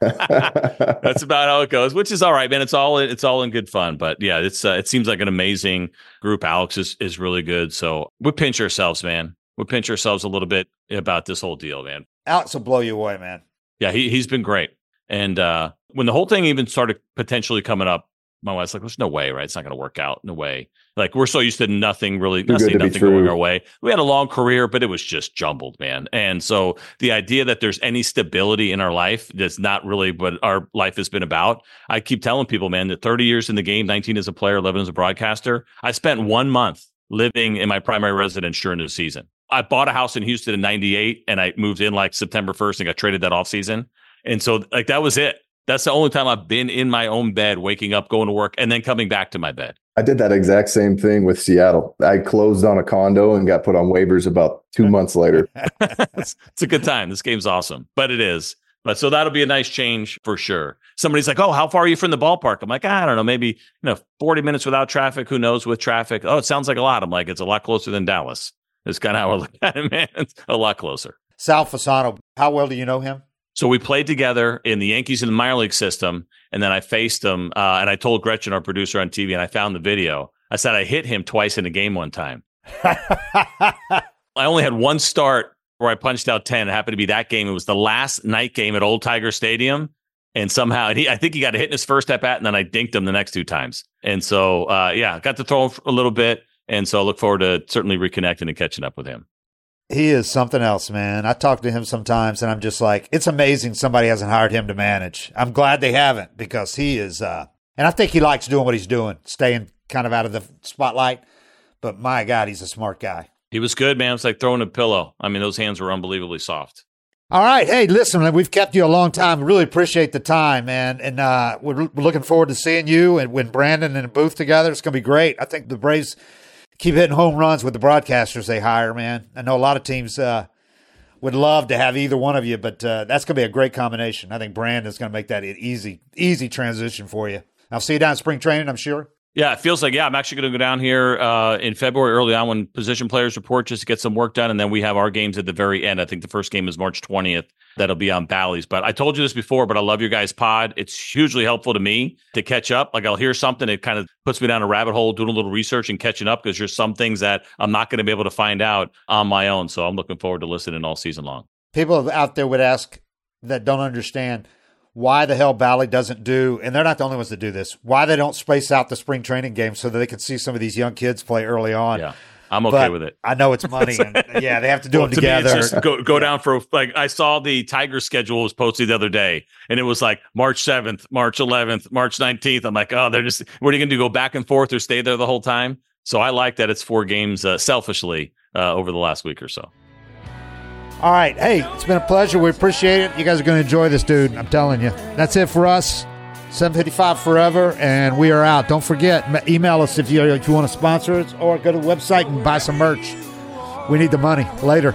That's about how it goes, which is all right, man. It's all it's all in good fun, but yeah, it's uh, it seems like an amazing group. Alex is is really good, so we pinch ourselves, man we pinch ourselves a little bit about this whole deal, man. Alex will blow you away, man. Yeah, he he's been great. And uh, when the whole thing even started potentially coming up, my wife's like, "There's no way, right? It's not going to work out. No way." Like we're so used to nothing really, nothing, nothing going our way. We had a long career, but it was just jumbled, man. And so the idea that there's any stability in our life that's not really what our life has been about. I keep telling people, man, that 30 years in the game, 19 as a player, 11 as a broadcaster. I spent one month living in my primary residence during the season. I bought a house in Houston in 98 and I moved in like September 1st and got traded that off season. And so like that was it. That's the only time I've been in my own bed, waking up, going to work, and then coming back to my bed. I did that exact same thing with Seattle. I closed on a condo and got put on waivers about two months later. it's, it's a good time. This game's awesome, but it is. But so that'll be a nice change for sure. Somebody's like, "Oh, how far are you from the ballpark?" I'm like, "I don't know, maybe you know, 40 minutes without traffic. Who knows with traffic? Oh, it sounds like a lot." I'm like, "It's a lot closer than Dallas." It's kind of how I look at it, man. It's a lot closer. Sal Fasano, how well do you know him? So we played together in the Yankees in the minor league system, and then I faced him. Uh, and I told Gretchen, our producer on TV, and I found the video. I said I hit him twice in a game one time. I only had one start where I punched out ten. It happened to be that game. It was the last night game at Old Tiger Stadium, and somehow and he, I think he got a hit in his first at bat, and then I dinked him the next two times. And so, uh, yeah, got to throw him a little bit. And so I look forward to certainly reconnecting and catching up with him. He is something else, man. I talk to him sometimes and I'm just like, it's amazing somebody hasn't hired him to manage. I'm glad they haven't because he is, uh, and I think he likes doing what he's doing, staying kind of out of the spotlight. But my God, he's a smart guy. He was good, man. It's like throwing a pillow. I mean, those hands were unbelievably soft. All right. Hey, listen, we've kept you a long time. Really appreciate the time, man. And uh, we're, we're looking forward to seeing you and when Brandon and Booth together. It's going to be great. I think the Braves keep hitting home runs with the broadcasters they hire, man. I know a lot of teams uh, would love to have either one of you, but uh, that's going to be a great combination. I think Brandon's going to make that an easy, easy transition for you. I'll see you down in spring training, I'm sure. Yeah, it feels like yeah. I'm actually going to go down here uh, in February early on when position players report just to get some work done, and then we have our games at the very end. I think the first game is March 20th. That'll be on Bally's. But I told you this before, but I love your guys' pod. It's hugely helpful to me to catch up. Like I'll hear something, it kind of puts me down a rabbit hole, doing a little research and catching up because there's some things that I'm not going to be able to find out on my own. So I'm looking forward to listening all season long. People out there would ask that don't understand why the hell Bally doesn't do, and they're not the only ones that do this, why they don't space out the spring training games so that they can see some of these young kids play early on. Yeah. I'm okay But with it. I know it's money. and, yeah, they have to do Well, them to me, together. just go go down for like I saw the Tiger schedule was posted the other day, and it was like March seventh, March eleventh, March nineteenth. I'm like, oh, they're just what are you going to do? Go back and forth or stay there the whole time? So I like that it's four games uh, selfishly uh, over the last week or so. All right. Hey, it's been a pleasure. We appreciate it. You guys are going to enjoy this, dude. I'm telling you. That's it for us. 755 forever, and we are out. Don't forget, email us if you, if you want to sponsor us or go to the website and buy some merch. We need the money. Later.